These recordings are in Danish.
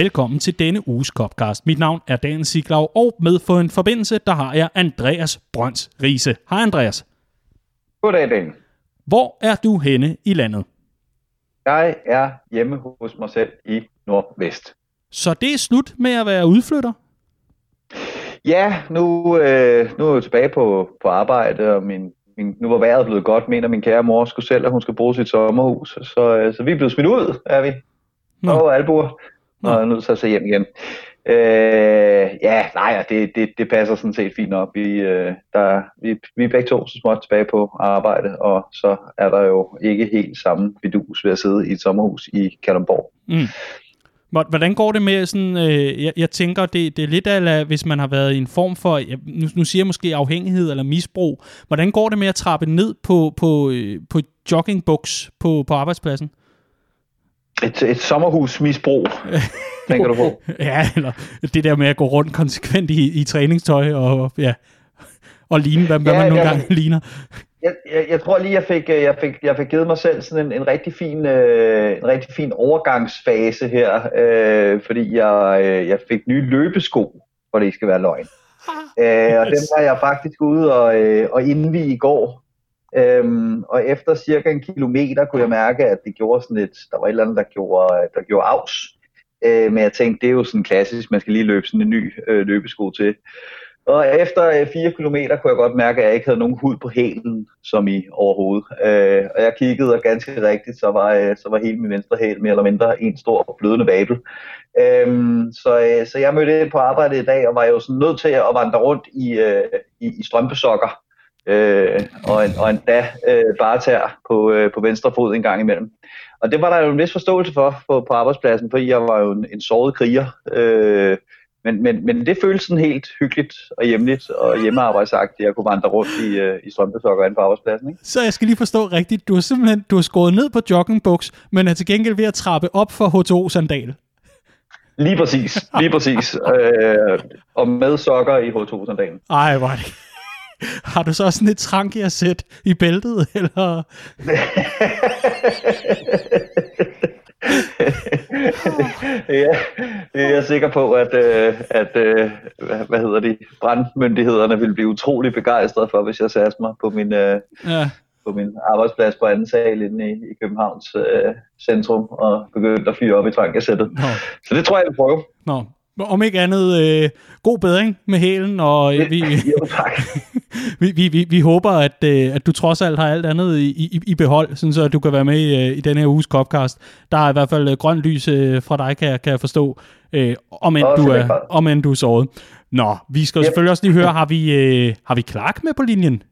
Velkommen til denne uges Copcast. Mit navn er Dan Siglaug, og med for en forbindelse, der har jeg Andreas Brøns Riese. Hej Andreas. Goddag, Dan. Hvor er du henne i landet? Jeg er hjemme hos mig selv i Nordvest. Så det er slut med at være udflytter? Ja, nu, øh, nu er jeg tilbage på, på arbejde, og min, min, nu var vejret blevet godt, mener min kære mor skulle selv, at hun skal bruge sit sommerhus. Så, øh, så vi er blevet smidt ud, er vi. Nå. Og albuer. Og er nødt til at se hjem igen. Øh, ja, nej, det, det, det passer sådan set fint op. Vi, øh, der, vi, vi er begge to så småt tilbage på arbejde, og så er der jo ikke helt samme vidus ved at sidde i et sommerhus i Kalundborg. Mm. Hvordan går det med sådan, øh, jeg, jeg tænker, det, det er lidt af, hvis man har været i en form for, jeg, nu, nu siger jeg måske afhængighed eller misbrug, hvordan går det med at trappe ned på, på, øh, på joggingbuks på, på arbejdspladsen? Et, et sommerhusmisbrug, tænker du på? ja, eller det der med at gå rundt konsekvent i, i træningstøj og, ja, og ligne, hvad, hvad ja, man nogle gange ligner. Jeg, jeg, jeg tror lige, jeg fik, øh, jeg fik, jeg fik givet mig selv sådan en, en, rigtig fin, øh, en rigtig fin overgangsfase her, øh, fordi jeg, øh, jeg fik nye løbesko, for det ikke skal være løgn. Øh, og dem var jeg faktisk ude og, øh, og indvige i går. Øhm, og efter cirka en kilometer kunne jeg mærke, at det gjorde sådan lidt, der var et eller andet, der gjorde, der gjorde afs. Øh, men jeg tænkte, det er jo sådan klassisk, man skal lige løbe sådan en ny øh, løbesko til. Og efter øh, 4 km kilometer kunne jeg godt mærke, at jeg ikke havde nogen hud på hælen, som i overhovedet. Øh, og jeg kiggede, og ganske rigtigt, så var, øh, så var hele min venstre hæl mere eller mindre en stor blødende vabel. Øh, så, øh, så jeg mødte ind på arbejde i dag, og var jo sådan nødt til at vandre rundt i, øh, i, i strømpesokker. Øh, og, en, og da øh, bare tær på, øh, på venstre fod en gang imellem. Og det var der jo en vis forståelse for på, på arbejdspladsen, fordi jeg var jo en, en såret kriger. Øh, men, men, men det føles sådan helt hyggeligt og hjemligt og hjemmearbejdsagtigt, at jeg kunne vandre rundt i, uh, i strømpesokker inde på arbejdspladsen. Ikke? Så jeg skal lige forstå rigtigt, du har simpelthen du har skåret ned på joggingbuks, men er til gengæld ved at trappe op for H2O-sandal. Lige præcis, lige præcis. øh, og med sokker i H2O-sandalen. Ej, hvor det har du så sådan et trank i bæltet, eller? ja, det er jeg sikker på, at, øh, at øh, hvad hedder de, brandmyndighederne vil blive utrolig begejstrede for, hvis jeg satte mig på min, øh, ja. på min arbejdsplads på anden sal inde i, i Københavns øh, centrum og begyndte at fyre op i trankasættet. Så det tror jeg, jeg vil prøve. Nå, om ikke andet, øh, god bedring med hælen, og øh, vi, jo, tak. vi, vi, vi, vi håber, at, øh, at du trods alt har alt andet i, i, i behold, sådan så du kan være med i, øh, i denne her uges Copcast. Der er i hvert fald øh, grøn lys øh, fra dig, kan, jeg, kan jeg forstå, øh, om, end du er, om end du er såret. Nå, vi skal yep. selvfølgelig også lige høre, har vi, øh, har vi Clark med på linjen?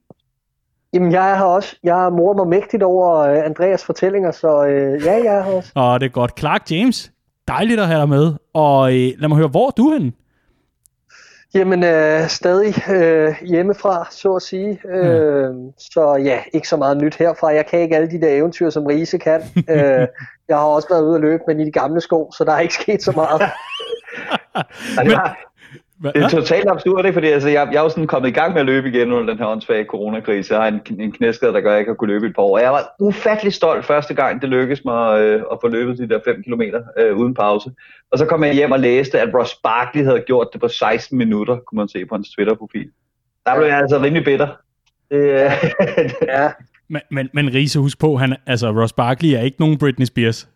Jamen, jeg er her også. Jeg morer mig mægtigt over øh, Andreas fortællinger, så øh, ja, jeg er her også. Åh, det er godt. Clark James, dejligt at have dig med. Og øh, lad mig høre, hvor er du henne? Jamen, øh, stadig øh, hjemmefra, så at sige. Øh, mm. Så ja, ikke så meget nyt herfra. Jeg kan ikke alle de der eventyr, som Riese kan. øh, jeg har også været ude at løbe, men i de gamle sko, så der er ikke sket så meget. men, Hva? Det er totalt absurd, ikke? fordi altså, jeg, jeg er jo sådan kommet i gang med at løbe igen under den her åndssvage coronakrise. Jeg har en, en knæskade, der gør, at jeg ikke har kunne løbe et par år. Og jeg var ufattelig stolt første gang, det lykkedes mig øh, at få løbet de der 5 km øh, uden pause. Og så kom jeg hjem og læste, at Ross Barkley havde gjort det på 16 minutter, kunne man se på hans Twitter-profil. Der blev jeg altså rimelig bitter. Det, øh, ja. Men, men, men Riese, husk på, han, altså Ross Barkley er ikke nogen Britney Spears.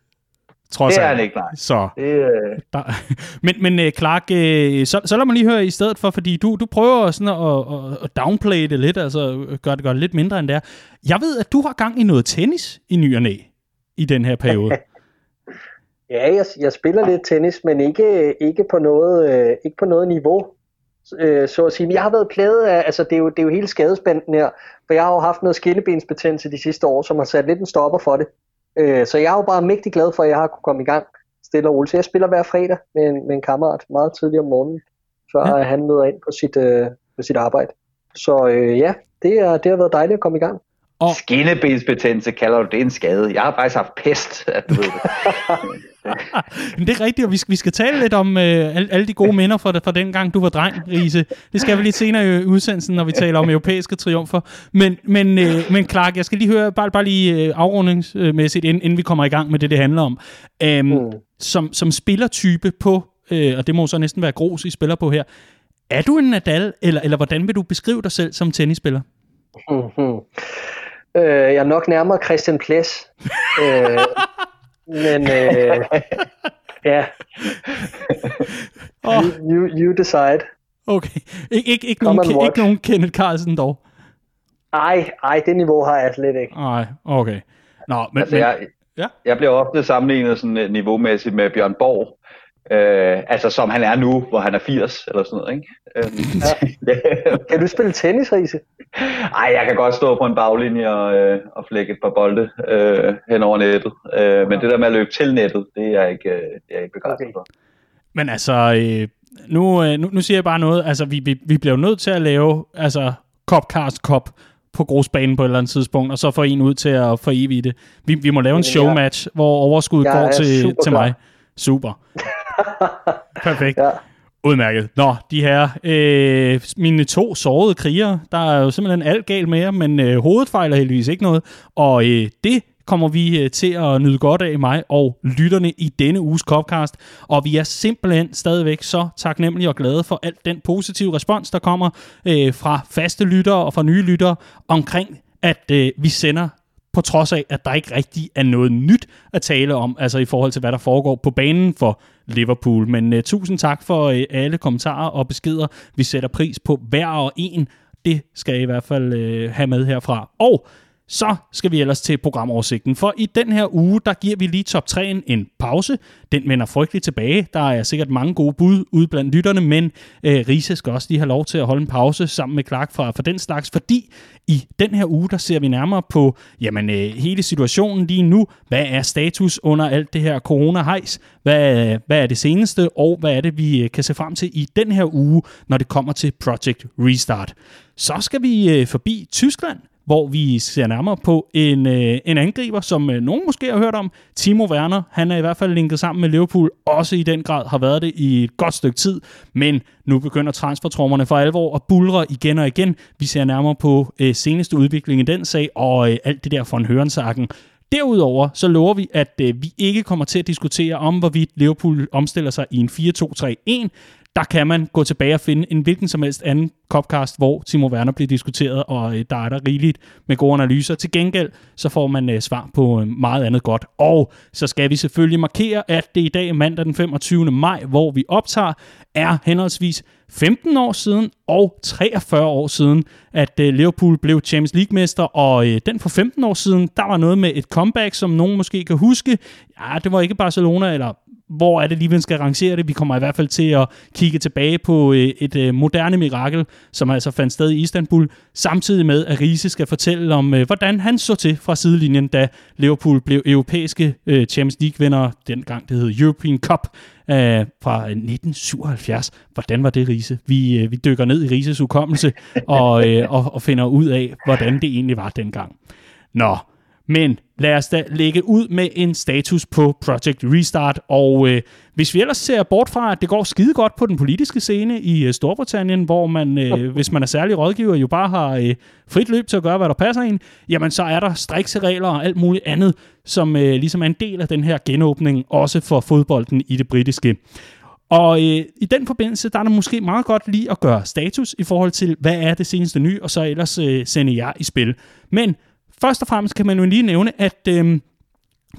Trods det er han ikke, nej. Så, det, øh... der, men, men øh, Clark, øh, så, så lad mig lige høre i stedet for, fordi du, du prøver sådan at, at, at downplay det lidt, altså gøre det, gør det lidt mindre end det er. Jeg ved, at du har gang i noget tennis i ny og næ, i den her periode. ja, jeg, jeg spiller lidt tennis, men ikke, ikke, på, noget, øh, ikke på noget niveau, øh, så at sige. Men jeg har været pladet af, altså det er jo, det er jo hele skadespanden her, for jeg har jo haft noget skinnebensbetændelse de sidste år, som har sat lidt en stopper for det. Øh, så jeg er jo bare mægtig glad for, at jeg har kunne komme i gang stille og roligt. Så jeg spiller hver fredag med en, med en kammerat meget tidligt om morgenen, før ja. han møder ind på sit, øh, på sit arbejde. Så øh, ja, det, er, det har været dejligt at komme i gang. Og... Skinnebensbetændelse kalder du det en skade. Jeg har faktisk haft pest, at du ved det. Men det er rigtigt, og vi skal, vi skal tale lidt om øh, alle, alle de gode minder fra, fra den gang, du var dreng, Riese. Det skal vi lidt senere i udsendelsen, når vi taler om europæiske triumfer. Men, men, øh, men Clark, jeg skal lige høre, bare, bare lige øh, afrundingsmæssigt, inden, inden vi kommer i gang med det, det handler om. Øhm, mm. som, som spillertype på, øh, og det må så næsten være Gros, I spiller på her, er du en Nadal, eller, eller hvordan vil du beskrive dig selv som tennisspiller? Mm-hmm. Øh, jeg er nok nærmere Christian Ples. øh, men øh, ja. oh. you, you, you decide. Okay. Ik- ikke, ikke, nogen, ikke nogen Kenneth Carlsen dog? Ej, ej, det niveau har jeg slet ikke. Nej, okay. Nå, men, altså, jeg, ja? jeg bliver ofte sammenlignet sådan øh, niveaumæssigt med Bjørn Borg. Øh, altså som han er nu, hvor han er 80 eller sådan noget, ikke? Øh, ja. kan du spille tennis, Riese? Ej, jeg kan godt stå på en baglinje og, øh, og flække et par bolde øh, hen over nettet. Øh, men det der med at løbe til nettet, det er jeg ikke, øh, det er jeg ikke begejstret okay. for. Men altså, øh, nu, øh, nu, nu siger jeg bare noget. Altså, vi, vi, vi bliver nødt til at lave altså, Copcast Cup på grusbanen på et eller andet tidspunkt, og så få en ud til at få evigt det. Vi, vi må lave en showmatch, hvor overskuddet går til, til mig. Super. Perfekt. Ja. Udmærket. Nå, de her, øh, mine to sårede krigere, der er jo simpelthen alt galt med jer, men øh, hovedet fejler heldigvis ikke noget, og øh, det kommer vi øh, til at nyde godt af mig og lytterne i denne uges Copcast. Og vi er simpelthen stadigvæk så taknemmelige og glade for alt den positive respons, der kommer øh, fra faste lyttere og fra nye lyttere omkring, at øh, vi sender på trods af, at der ikke rigtig er noget nyt at tale om, altså i forhold til, hvad der foregår på banen for Liverpool. Men uh, tusind tak for uh, alle kommentarer og beskeder. Vi sætter pris på hver og en. Det skal I i hvert fald uh, have med herfra. Og så skal vi ellers til programoversigten, for i den her uge, der giver vi lige top 3'en en pause. Den vender frygteligt tilbage. Der er sikkert mange gode bud ude blandt lytterne, men øh, Riese skal også lige have lov til at holde en pause sammen med Clark fra, for den slags, fordi i den her uge, der ser vi nærmere på jamen, øh, hele situationen lige nu. Hvad er status under alt det her corona-hejs? Hvad, hvad er det seneste, og hvad er det, vi øh, kan se frem til i den her uge, når det kommer til Project Restart? Så skal vi øh, forbi Tyskland, hvor vi ser nærmere på en, øh, en angriber, som øh, nogen måske har hørt om, Timo Werner. Han er i hvert fald linket sammen med Liverpool, også i den grad har været det i et godt stykke tid, men nu begynder transfertrommerne for alvor at bulre igen og igen. Vi ser nærmere på øh, seneste udvikling i den sag, og øh, alt det der von Hørensagen. Derudover så lover vi, at øh, vi ikke kommer til at diskutere om, hvorvidt Liverpool omstiller sig i en 4-2-3-1 der kan man gå tilbage og finde en hvilken som helst anden Copcast, hvor Timo Werner bliver diskuteret, og øh, der er der rigeligt med gode analyser. Til gengæld, så får man øh, svar på øh, meget andet godt. Og så skal vi selvfølgelig markere, at det i dag, mandag den 25. maj, hvor vi optager, er henholdsvis 15 år siden og 43 år siden, at øh, Liverpool blev Champions League-mester, og øh, den for 15 år siden, der var noget med et comeback, som nogen måske kan huske. Ja, det var ikke Barcelona, eller hvor er det lige, man skal arrangere det. Vi kommer i hvert fald til at kigge tilbage på øh, et øh, moderne mirakel, som altså fandt sted i Istanbul, samtidig med, at Riese skal fortælle om, øh, hvordan han så til fra sidelinjen, da Liverpool blev europæiske øh, Champions League-vinder, dengang det hed European Cup, øh, fra øh, 1977. Hvordan var det, Riese? Vi, vi dykker ned i Rises hukommelse og, og, og finder ud af, hvordan det egentlig var dengang. Nå, men lad os da lægge ud med en status på Project Restart, og øh, hvis vi ellers ser bort fra, at det går skide godt på den politiske scene i øh, Storbritannien, hvor man, øh, hvis man er særlig rådgiver, jo bare har øh, frit løb til at gøre, hvad der passer ind, jamen så er der strikse regler og alt muligt andet, som øh, ligesom er en del af den her genåbning, også for fodbolden i det britiske. Og øh, i den forbindelse, der er det måske meget godt lige at gøre status i forhold til, hvad er det seneste nye, og så ellers øh, sende jer i spil. Men Først og fremmest kan man jo lige nævne, at øh,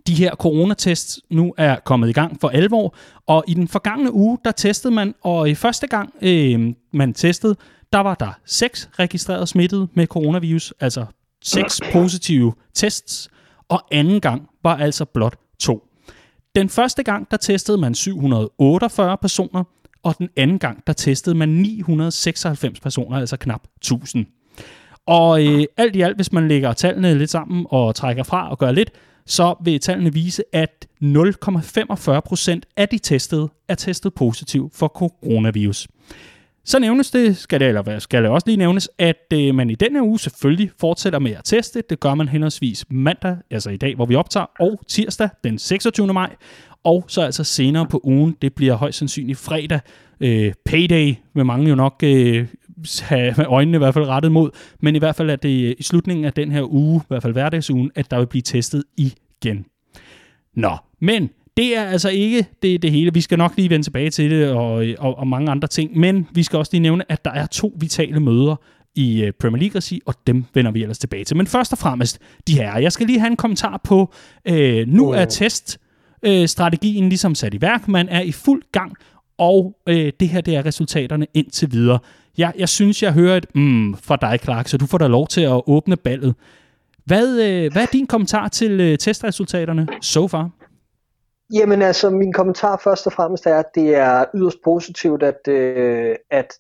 de her coronatests nu er kommet i gang for alvor, og i den forgangne uge, der testede man, og i første gang øh, man testede, der var der seks registreret smittede med coronavirus, altså seks positive tests, og anden gang var altså blot to. Den første gang, der testede man 748 personer, og den anden gang, der testede man 996 personer, altså knap 1000. Og øh, alt i alt, hvis man lægger tallene lidt sammen og trækker fra og gør lidt, så vil tallene vise, at 0,45 procent af de testede er testet positiv for coronavirus. Så nævnes det, skal det, eller skal det også lige nævnes, at øh, man i denne uge selvfølgelig fortsætter med at teste. Det gør man henholdsvis mandag, altså i dag, hvor vi optager, og tirsdag den 26. maj. Og så altså senere på ugen, det bliver højst sandsynligt fredag, øh, payday, vil mange jo nok øh, have øjnene i hvert fald rettet mod. Men i hvert fald er det i slutningen af den her uge, i hvert fald hverdagsugen, at der vil blive testet igen. Nå, men det er altså ikke det, det hele. Vi skal nok lige vende tilbage til det og, og, og mange andre ting, men vi skal også lige nævne, at der er to vitale møder i øh, Premier League-regi, og dem vender vi ellers tilbage til. Men først og fremmest, de her. Jeg skal lige have en kommentar på, øh, nu er teststrategien øh, ligesom sat i værk. Man er i fuld gang, og øh, det her det er resultaterne indtil videre. Jeg, jeg synes, jeg hører et mm fra dig, Clark, så du får da lov til at åbne ballet. Hvad, øh, hvad er din kommentar til øh, testresultaterne so far? Jamen altså, min kommentar først og fremmest er, at det er yderst positivt, at, øh, at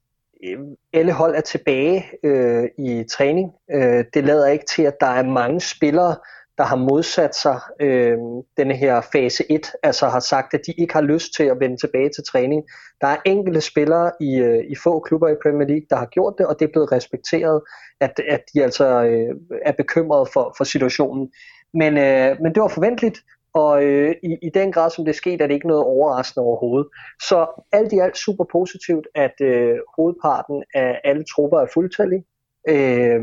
øh, alle hold er tilbage øh, i træning. Øh, det lader ikke til, at der er mange spillere, der har modsat sig øh, denne her fase 1, altså har sagt, at de ikke har lyst til at vende tilbage til træning. Der er enkelte spillere i, øh, i få klubber i Premier League, der har gjort det, og det er blevet respekteret, at, at de altså øh, er bekymrede for, for situationen. Men, øh, men det var forventeligt, og øh, i, i den grad, som det er sket, er det ikke noget overraskende overhovedet. Så alt i alt super positivt, at øh, hovedparten af alle trupper er fuldtallige. Øh,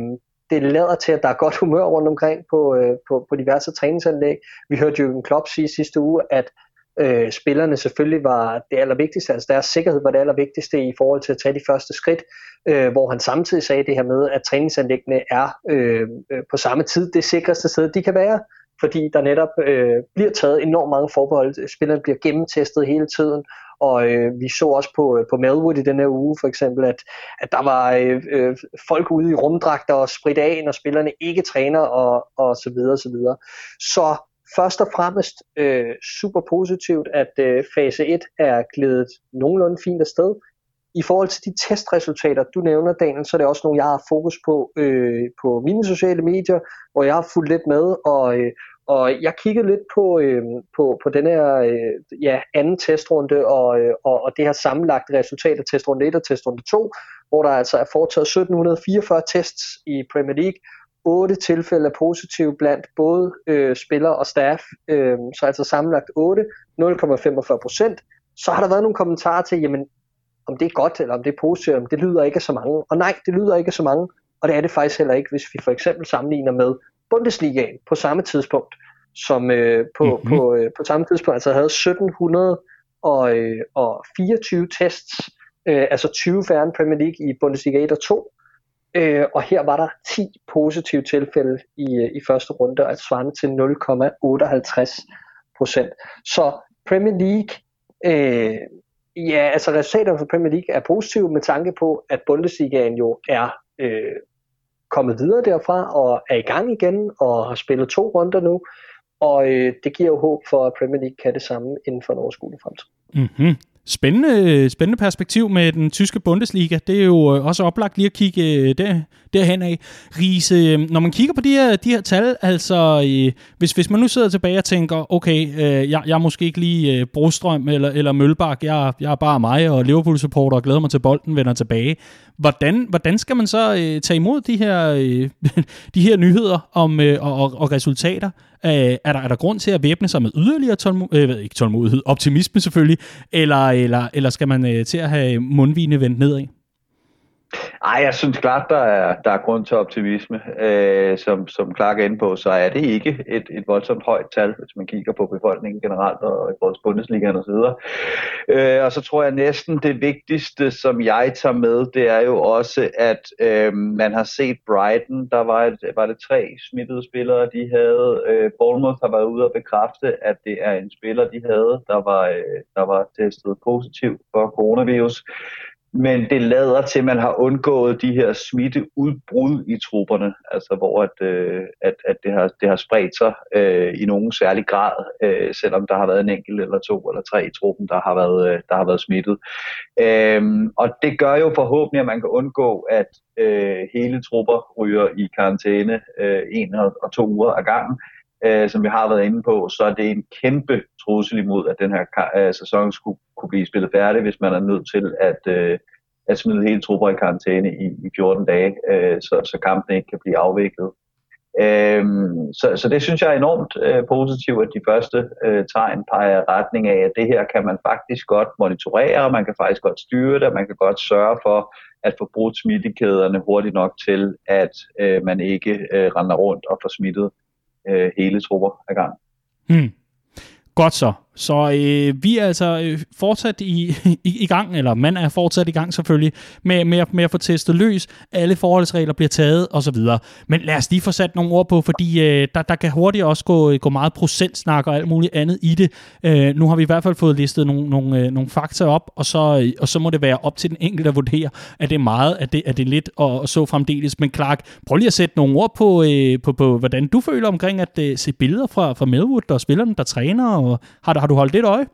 det lader til, at der er godt humør rundt omkring på, øh, på, på diverse træningsanlæg. Vi hørte Jürgen Klopp sige sidste uge, at øh, spillerne selvfølgelig var det allervigtigste, altså deres sikkerhed var det allervigtigste i forhold til at tage de første skridt, øh, hvor han samtidig sagde det her med, at træningsanlæggene er øh, øh på samme tid det sikreste sted, de kan være fordi der netop øh, bliver taget enormt mange forbehold. Spillerne bliver gennemtestet hele tiden, og øh, vi så også på, øh, på Melwood i den her uge for eksempel, at, at der var øh, øh, folk ude i rumdragter og spridt af, når spillerne ikke træner og, og så videre, og så videre. Så først og fremmest øh, super positivt, at øh, fase 1 er glædet nogenlunde fint afsted. I forhold til de testresultater, du nævner, Daniel, så er det også nogle, jeg har fokus på øh, på mine sociale medier, hvor jeg har fulgt lidt med, og, øh, og jeg kiggede lidt på, øh, på, på den her øh, ja, anden testrunde og, øh, og, og det her sammenlagte resultat af testrunde 1 og testrunde 2, hvor der altså er foretaget 1744 tests i Premier League. 8 tilfælde er positive blandt både øh, spillere og staff, øh, så altså sammenlagt 8, 0,45 procent. Så har der været nogle kommentarer til, jamen, om det er godt, eller om det er positivt, det lyder ikke af så mange. Og nej, det lyder ikke af så mange, og det er det faktisk heller ikke, hvis vi for eksempel sammenligner med Bundesligaen på samme tidspunkt, som øh, på, mm-hmm. på, øh, på samme tidspunkt altså havde 1724 øh, tests, øh, altså 20 færre end Premier League i Bundesliga 1 og 2. Øh, og her var der 10 positive tilfælde i, øh, i første runde, altså svarende til 0,58 procent. Så Premier League, øh, ja, altså resultaterne for Premier League er positive med tanke på, at Bundesligaen jo er øh, kommet videre derfra og er i gang igen og har spillet to runder nu. Og øh, det giver jo håb for, at Premier League kan det samme inden for en overskuelig fremtid. Mm-hmm. Spændende, spændende perspektiv med den tyske Bundesliga. Det er jo øh, også oplagt lige at kigge øh, der, derhen af. Riese, øh, når man kigger på de her, de her tal, altså hvis, hvis man nu sidder tilbage og tænker, okay, jeg, jeg er måske ikke lige Brostrøm eller, eller Mølbak, jeg, jeg er bare mig og Liverpool-supporter og glæder mig til bolden vender tilbage. Hvordan, hvordan skal man så øh, tage imod de her, øh, de her nyheder om øh, og, og resultater? Øh, er, der, er der grund til at væbne sig med yderligere tålmodighed, øh, ikke tålmodighed, optimisme selvfølgelig, eller, eller, eller skal man øh, til at have mundvine vendt nedad? Ej, jeg synes klart, der er, der er grund til optimisme. Øh, som, som Clark er inde på, så er det ikke et, et voldsomt højt tal, hvis man kigger på befolkningen generelt og i vores Bundesliga og så videre. Øh, og så tror jeg næsten det vigtigste, som jeg tager med, det er jo også, at øh, man har set Brighton, der var, et, var det tre smittede spillere, de havde. Øh, Bournemouth har været ude og bekræfte, at det er en spiller, de havde, der var, øh, der var testet positiv for coronavirus men det lader til, at man har undgået de her smitteudbrud i trupperne, altså hvor at, øh, at, at det, har, det har spredt sig øh, i nogen særlig grad, øh, selvom der har været en enkelt eller to eller tre i truppen, der har været, øh, der har været smittet. Øh, og det gør jo forhåbentlig, at man kan undgå, at øh, hele trupper ryger i karantæne øh, en og to uger ad gangen, øh, Øh, som vi har været inde på, så er det en kæmpe trussel imod, at den her øh, sæson skulle kunne blive spillet færdig, hvis man er nødt til at, øh, at smide hele trupper i karantæne i, i 14 dage, øh, så, så kampen ikke kan blive afviklet. Øhm, så, så det synes jeg er enormt øh, positivt, at de første øh, tegn peger retning af, at det her kan man faktisk godt monitorere, man kan faktisk godt styre det, man kan godt sørge for at få brudt smittekæderne hurtigt nok til, at øh, man ikke øh, render rundt og får smittet øh, hele trupper ad gang. Hmm. Godt så. Så øh, vi er altså øh, fortsat i, i, i gang, eller man er fortsat i gang selvfølgelig, med, med, med at få testet løs. Alle forholdsregler bliver taget osv. Men lad os lige få sat nogle ord på, fordi øh, der, der kan hurtigt også gå, øh, gå meget procentsnak og alt muligt andet i det. Øh, nu har vi i hvert fald fået listet nogle, nogle, øh, nogle fakta op, og så, øh, og så må det være op til den enkelte at vurdere, at det er meget, at det, at det er lidt og, og så fremdeles. Men Clark, prøv lige at sætte nogle ord på, øh, på, på hvordan du føler omkring at øh, se billeder fra, fra Melwood og spillerne, der træner, og har, har du holdt lidt øje?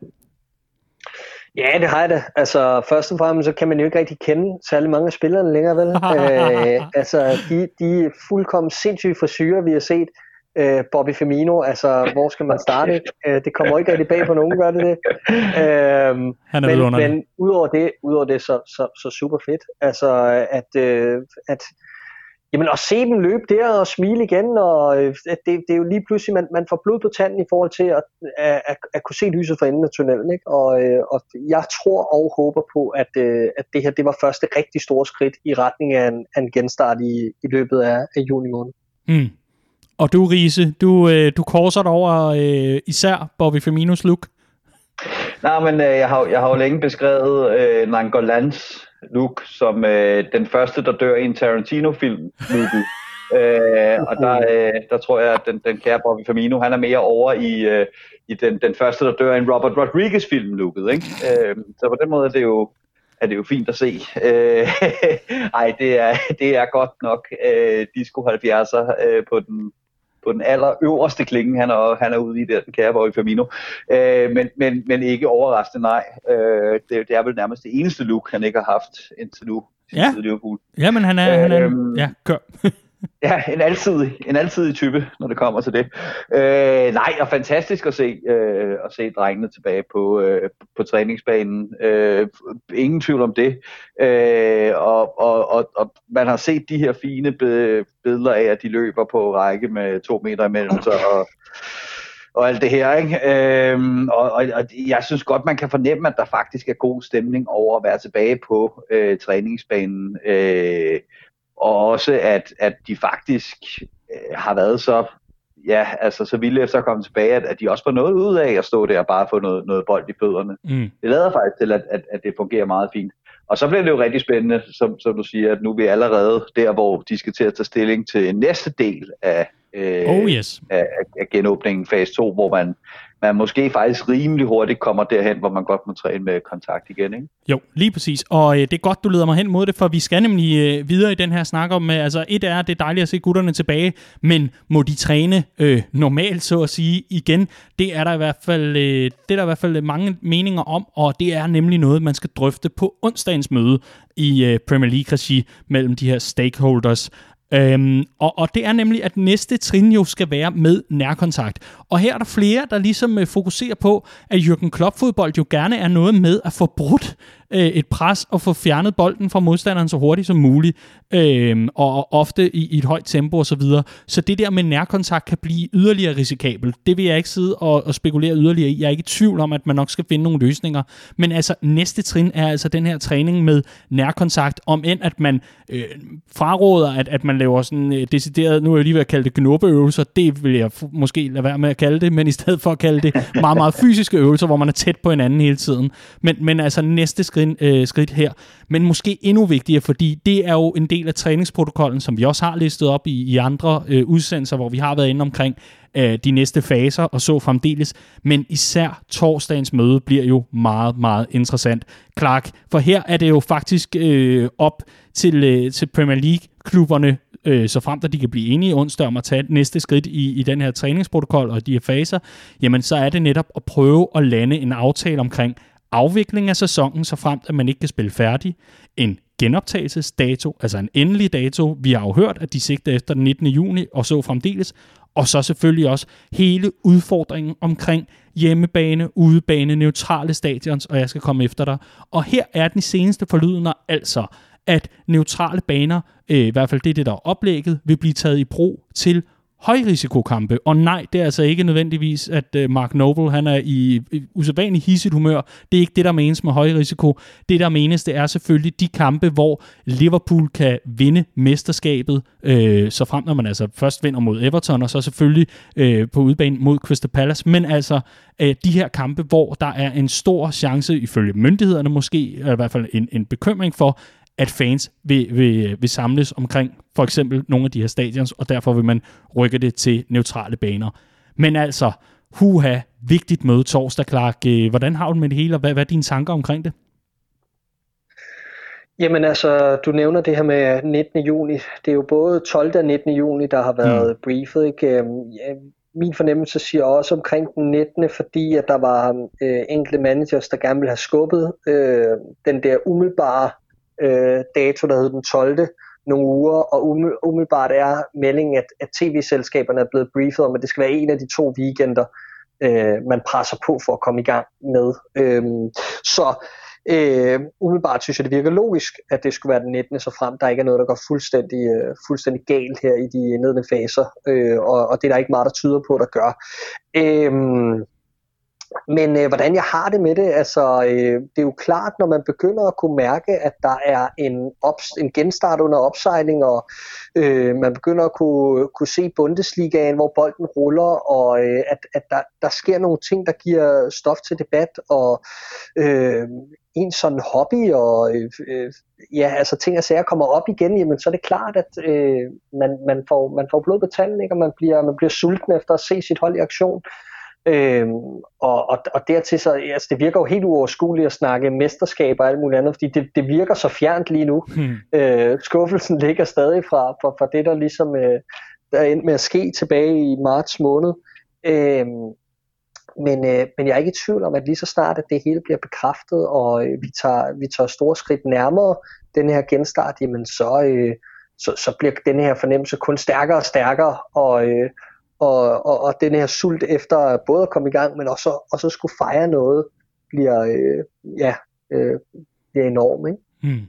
Ja, det har jeg da. Altså, først og fremmest så kan man jo ikke rigtig kende særlig mange af spillerne længere, vel? øh, altså, de, de er fuldkommen sindssyge frisyrer, vi har set. Øh, Bobby Firmino, altså, hvor skal man starte? Øh, det kommer ikke rigtig bag på nogen, gør det det? Øh, Han er men, men udover det, udover det så, så, så super fedt. Altså, at, øh, at Jamen at se dem løbe der og smile igen, og øh, det, det er jo lige pludselig, man, man får blod på tanden i forhold til at, at, at, at kunne se lyset for enden af tunnelen. Ikke? Og, øh, og jeg tror og håber på, at, øh, at det her det var første rigtig store skridt i retning af en, af en genstart i, i løbet af, af juni måned. Mm. Og du, Riese, du, du korser dig over øh, især Bobby Firminos look. Nej, men øh, jeg, har, jeg har jo længe beskrevet øh, Nangolans look som øh, den første, der dør i en Tarantino-film. øh, og der, øh, der tror jeg, at den, den kære Bobby Firmino, han er mere over i, øh, i den, den første, der dør i en Robert Rodriguez-film looket. Ikke? Øh, så på den måde er det jo, er det jo fint at se. Øh, ej, det er, det er godt nok øh, disco 70'er øh, på den, på den allerøverste klinge, han er, han er ude i der, den kære Bobby Firmino. Øh, men, men, men ikke overraskende, nej. Øh, det, det er vel nærmest det eneste look, han ikke har haft indtil nu. Ja, ja men han er, øh, han er øhm, ja, kør. Ja, en altid, en altidig type, når det kommer til det. Øh, nej, og fantastisk at se, øh, at se drengene tilbage på, øh, på træningsbanen. Øh, ingen tvivl om det. Øh, og, og, og, og man har set de her fine billeder af, at de løber på række med to meter imellem sig, og, og alt det her. Ikke? Øhm, og, og, og jeg synes godt, man kan fornemme, at der faktisk er god stemning over at være tilbage på øh, træningsbanen. Øh, og også at, at de faktisk øh, har været så ja, altså så vilde efter at komme tilbage, at, at de også får noget ud af at stå der og bare få noget, noget bold i fødderne. Mm. Det lader faktisk til, at, at, at det fungerer meget fint. Og så bliver det jo rigtig spændende, som, som du siger, at nu er vi allerede der, hvor de skal til at tage stilling til næste del af, øh, oh yes. af, af genåbningen fase 2, hvor man man måske faktisk rimelig hurtigt kommer derhen, hvor man godt må træne med kontakt igen. Ikke? Jo, lige præcis. Og øh, det er godt, du leder mig hen mod det, for vi skal nemlig øh, videre i den her snak om, øh, altså et er, det er dejligt at se gutterne tilbage, men må de træne øh, normalt, så at sige, igen? Det er der i hvert fald, øh, det er der i hvert fald øh, mange meninger om, og det er nemlig noget, man skal drøfte på onsdagens møde i øh, Premier League-regi mellem de her stakeholders. Øhm, og, og det er nemlig, at næste trin jo skal være med nærkontakt. Og her er der flere, der ligesom øh, fokuserer på, at Jürgen Klopp-fodbold jo gerne er noget med at få brudt øh, et pres og få fjernet bolden fra modstanderen så hurtigt som muligt, øh, og ofte i, i et højt tempo osv. Så, videre. så det der med nærkontakt kan blive yderligere risikabelt. Det vil jeg ikke sidde og, og spekulere yderligere i. Jeg er ikke i tvivl om, at man nok skal finde nogle løsninger. Men altså, næste trin er altså den her træning med nærkontakt, om end at man øh, fraråder, at, at man laver sådan øh, decideret, nu er jeg lige ved at kalde det gnubbeøvelser, det vil jeg måske lade være med at kalde det, men i stedet for at kalde det meget, meget fysiske øvelser, hvor man er tæt på hinanden hele tiden. Men, men altså næste skridt, øh, skridt her. Men måske endnu vigtigere, fordi det er jo en del af træningsprotokollen, som vi også har listet op i, i andre øh, udsendelser, hvor vi har været inde omkring øh, de næste faser og så fremdeles. Men især torsdagens møde bliver jo meget, meget interessant. Clark, for her er det jo faktisk øh, op til, øh, til Premier League-klubberne, øh, så frem at de kan blive enige onsdag om at tage næste skridt i, i den her træningsprotokol og de her faser, jamen så er det netop at prøve at lande en aftale omkring, afvikling af sæsonen, så fremt at man ikke kan spille færdig, en genoptagelsesdato, altså en endelig dato. Vi har jo hørt, at de sigter efter den 19. juni, og så fremdeles. Og så selvfølgelig også hele udfordringen omkring hjemmebane, udebane, neutrale stadions, og jeg skal komme efter dig. Og her er den seneste forlydende altså, at neutrale baner, øh, i hvert fald det, det der er oplægget, vil blive taget i brug til højrisikokampe. Og nej, det er altså ikke nødvendigvis, at øh, Mark Noble han er i, i usædvanlig hisset humør. Det er ikke det, der menes med højrisiko. Det, der menes, det er selvfølgelig de kampe, hvor Liverpool kan vinde mesterskabet, øh, så frem når man altså først vinder mod Everton, og så selvfølgelig øh, på udbanen mod Crystal Palace. Men altså øh, de her kampe, hvor der er en stor chance, ifølge myndighederne måske, eller i hvert fald en, en bekymring for, at fans vil, vil, vil samles omkring for eksempel nogle af de her stadions, og derfor vil man rykke det til neutrale baner. Men altså, huha, vigtigt møde torsdag, Clark. Øh, hvordan har du med det hele, og hvad, hvad er dine tanker omkring det? Jamen altså, du nævner det her med 19. juni. Det er jo både 12. og 19. juni, der har været mm. briefet. Ikke? Øhm, min fornemmelse siger også omkring den 19. fordi at der var øh, enkelte managers, der gerne ville have skubbet øh, den der umiddelbare øh, dato, der hed den 12. nogle uger, og umiddelbart er meldingen, at, at tv-selskaberne er blevet briefet om, at det skal være en af de to weekender, øh, man presser på for at komme i gang med. Øh, så øh, umiddelbart synes jeg, det virker logisk, at det skulle være den 19. så frem der ikke er noget, der går fuldstændig, øh, fuldstændig galt her i de indledende faser, øh, og, og det er der ikke meget, der tyder på, der gør. Øh, men øh, hvordan jeg har det med det, altså øh, det er jo klart, når man begynder at kunne mærke, at der er en, ops, en genstart under opsejling, og øh, man begynder at kunne, kunne se Bundesligaen, hvor bolden ruller, og øh, at, at der, der sker nogle ting, der giver stof til debat, og øh, en sådan hobby, og øh, øh, ja, altså ting og sager kommer op igen, jamen så er det klart, at øh, man, man, får, man får blod på tanden, ikke? og man bliver, man bliver sulten efter at se sit hold i aktion. Øhm, og, og, og dertil så, altså det virker jo helt uoverskueligt at snakke mesterskaber og alt muligt andet, fordi det, det virker så fjernt lige nu. Hmm. Øh, skuffelsen ligger stadig fra, fra, fra det, der ligesom øh, der er endt med at ske tilbage i marts måned. Øhm, men, øh, men jeg er ikke i tvivl om, at lige så snart, at det hele bliver bekræftet, og øh, vi, tager, vi tager store skridt nærmere den her genstart, jamen så, øh, så, så bliver den her fornemmelse kun stærkere og stærkere, og, øh, og, og, og den her sult efter både at komme i gang, men også, og så skulle fejre noget, bliver, øh, ja, øh, bliver enorm. Ikke? Hmm.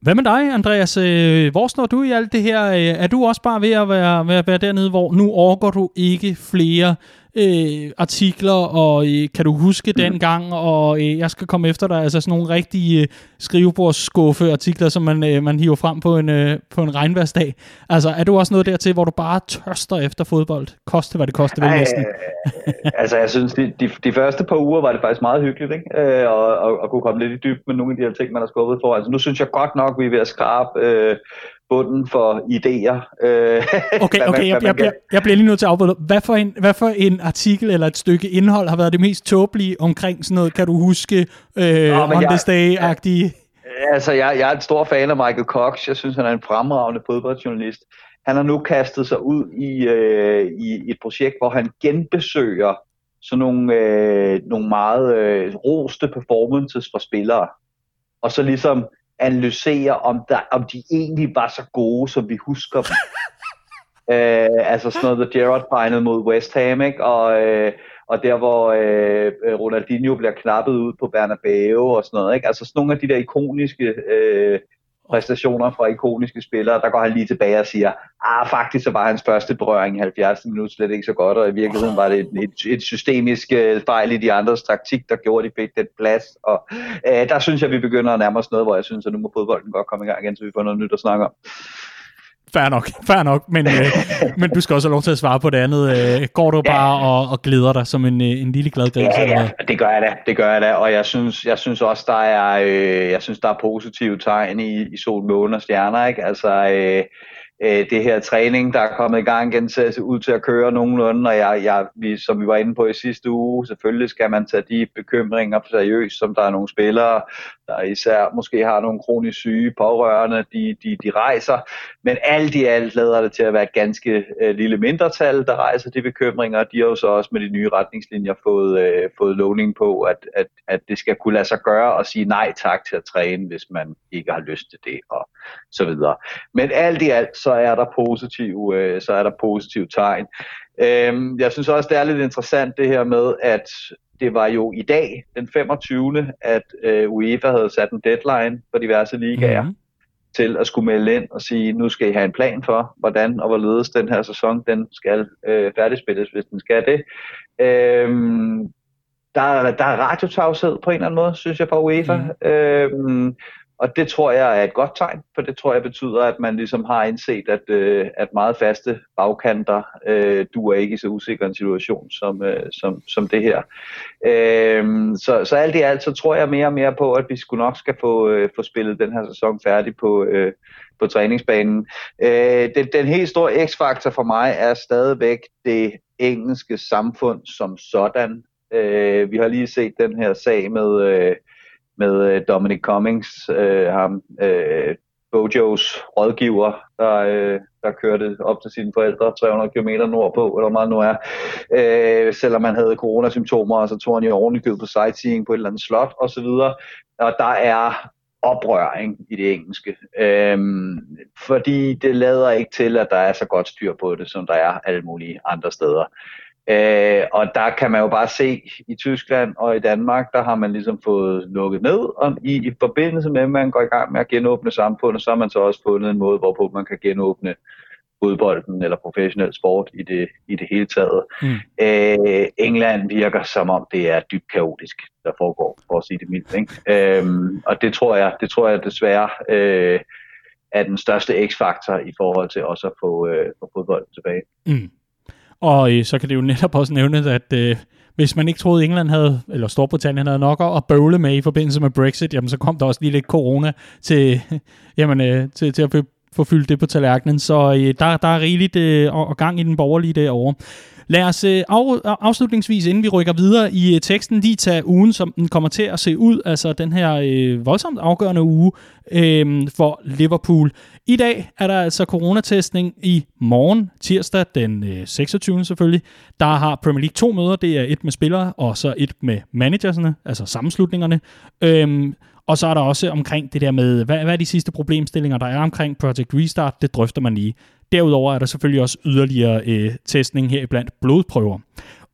Hvad med dig, Andreas? Øh, hvor står du i alt det her? Øh, er du også bare ved at være, være, være dernede, hvor nu overgår du ikke flere øh, artikler, og øh, kan du huske mm. den gang, og øh, jeg skal komme efter dig, altså sådan nogle rigtige øh, skrivebordsskuffe artikler, som man, øh, man hiver frem på en, øh, på en regnværsdag. Altså, er du også noget dertil, hvor du bare tørster efter fodbold? Koste hvad det koster, vel næsten? Øh, altså, jeg synes, de, de, de første par uger var det faktisk meget hyggeligt, ikke? Øh, og, og, og kunne komme lidt i dybden med nogle af de her ting, man har skubbet for. Altså, nu synes jeg godt nok, vi er ved at skrabe øh, bunden for idéer. Øh, okay, okay, man, jeg, jeg, jeg, jeg bliver lige nødt til at afbryde. Hvad for, en, hvad for en artikel eller et stykke indhold har været det mest tåbelige omkring sådan noget? Kan du huske øh, Nå, On This Day-agtige? Altså, jeg, jeg er en stor fan af Michael Cox. Jeg synes, han er en fremragende fodboldjournalist. Han har nu kastet sig ud i, øh, i et projekt, hvor han genbesøger sådan nogle, øh, nogle meget øh, roste performances fra spillere. Og så ligesom analysere, om, der, om de egentlig var så gode, som vi husker dem. øh, altså sådan noget The Gerrard Final mod West Ham, ikke? Og, øh, og der hvor øh, Ronaldinho bliver knappet ud på Bernabeu og sådan noget. Ikke? Altså sådan nogle af de der ikoniske øh, præstationer fra ikoniske spillere, der går han lige tilbage og siger, ah, faktisk så var hans første berøring i 70 minutter slet ikke så godt, og i virkeligheden var det et, et, et systemisk øh, fejl i de andres taktik, der gjorde, at de fik den plads. Og øh, der synes jeg, vi begynder at nærme os noget, hvor jeg synes, at nu må fodbolden godt komme i gang igen, så vi får noget nyt at snakke om. Fair nok, fair nok, men, øh, men du skal også have lov til at svare på det andet. Øh, går du ja. bare og, og glæder dig som en, øh, en lille glad gris? Ja, ja, det gør jeg da, det gør jeg da, og jeg synes, jeg synes også, der er, øh, jeg synes, der er positive tegn i, i sol, måne og stjerner, ikke? Altså, øh, øh, det her træning, der er kommet i gang igen, ser ud til at køre nogenlunde, og jeg, jeg, vi, som vi var inde på i sidste uge, selvfølgelig skal man tage de bekymringer seriøst, som der er nogle spillere, der især måske har nogle kronisk syge pårørende, de, de, de rejser. Men alt i alt lader det til at være et ganske øh, lille mindretal, der rejser de bekymringer. De har jo så også med de nye retningslinjer fået, øh, fået lovning på, at, at, at det skal kunne lade sig gøre at sige nej tak til at træne, hvis man ikke har lyst til det, og så videre. Men alt i alt, så er der positive, øh, så er der positive tegn. Øhm, jeg synes også, det er lidt interessant det her med, at det var jo i dag, den 25. at øh, UEFA havde sat en deadline for diverse ligaer mm-hmm. til at skulle melde ind og sige, nu skal I have en plan for, hvordan og hvorledes den her sæson den skal øh, færdigspilles, hvis den skal det. Øhm, der, der er radiotavshed på en eller anden måde, synes jeg, fra UEFA. Mm. Øhm, og det tror jeg er et godt tegn, for det tror jeg betyder, at man ligesom har indset, at, øh, at meget faste bagkanter øh, duer ikke i så usikker en situation som, øh, som, som det her. Øh, så, så alt i alt, så tror jeg mere og mere på, at vi skulle nok skal få, øh, få spillet den her sæson færdig på, øh, på træningsbanen. Øh, den, den helt store x-faktor for mig er stadigvæk det engelske samfund som sådan. Øh, vi har lige set den her sag med... Øh, med øh, Dominic Cummings, øh, ham, øh, Bojos rådgiver, der, øh, der kørte op til sine forældre 300 km nordpå, eller hvor meget nu er. Øh, selvom man havde coronasymptomer, så tog han i ovenikøbet på sightseeing på et eller andet slot osv. Og der er oprøring i det engelske. Øhm, fordi det lader ikke til, at der er så godt styr på det, som der er alle mulige andre steder. Øh, og der kan man jo bare se i Tyskland og i Danmark, der har man ligesom fået lukket ned, og i, i forbindelse med, at man går i gang med at genåbne samfundet, så har man så også fundet en måde, hvorpå man kan genåbne fodbolden eller professionel sport i det, i det hele taget. Mm. Øh, England virker som om det er dybt kaotisk, der foregår, for at sige det mildt. Ikke? Øhm, og det tror jeg, det tror jeg desværre øh, er den største x-faktor i forhold til også at få, øh, få fodbolden tilbage. Mm. Og øh, så kan det jo netop også nævnes, at øh, hvis man ikke troede, England havde, eller Storbritannien havde nok at bøvle med i forbindelse med Brexit, jamen så kom der også lige lidt corona til, jamen, øh, til, til at få fyldt det på tallerkenen. Så øh, der, der er rigeligt øh, og gang i den borgerlige derovre. Lad os øh, af, afslutningsvis, inden vi rykker videre i øh, teksten, lige tage ugen, som den kommer til at se ud, altså den her øh, voldsomt afgørende uge øh, for Liverpool. I dag er der altså coronatestning i morgen, tirsdag den øh, 26. selvfølgelig. Der har Premier League to møder, det er et med spillere, og så et med managersne, altså sammenslutningerne. Øh, og så er der også omkring det der med, hvad, hvad er de sidste problemstillinger, der er omkring Project Restart, det drøfter man lige. Derudover er der selvfølgelig også yderligere øh, testning her blandt blodprøver.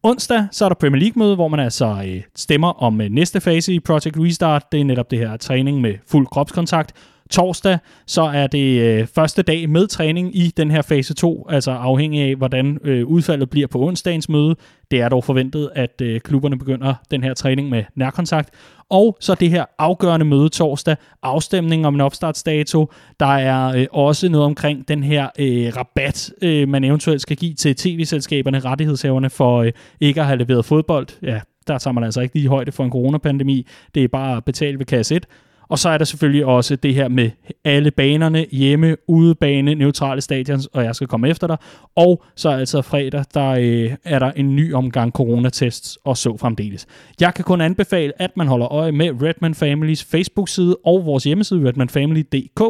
Onsdag så er der Premier League-møde, hvor man altså øh, stemmer om øh, næste fase i Project Restart. Det er netop det her træning med fuld kropskontakt. Torsdag så er det øh, første dag med træning i den her fase 2, altså afhængig af, hvordan øh, udfaldet bliver på onsdagens møde. Det er dog forventet, at øh, klubberne begynder den her træning med nærkontakt. Og så det her afgørende møde torsdag, afstemning om en opstartsdato. Der er øh, også noget omkring den her øh, rabat, øh, man eventuelt skal give til tv-selskaberne, rettighedshaverne for øh, ikke at have leveret fodbold. Ja, der tager man altså ikke lige højde for en coronapandemi. Det er bare at betale ved kasse 1. Og så er der selvfølgelig også det her med alle banerne, hjemme, udebane, neutrale stadions, og jeg skal komme efter dig. Og så altså fredag, der øh, er der en ny omgang coronatests, og så fremdeles. Jeg kan kun anbefale, at man holder øje med Redman Families Facebook-side og vores hjemmeside redmanfamily.dk.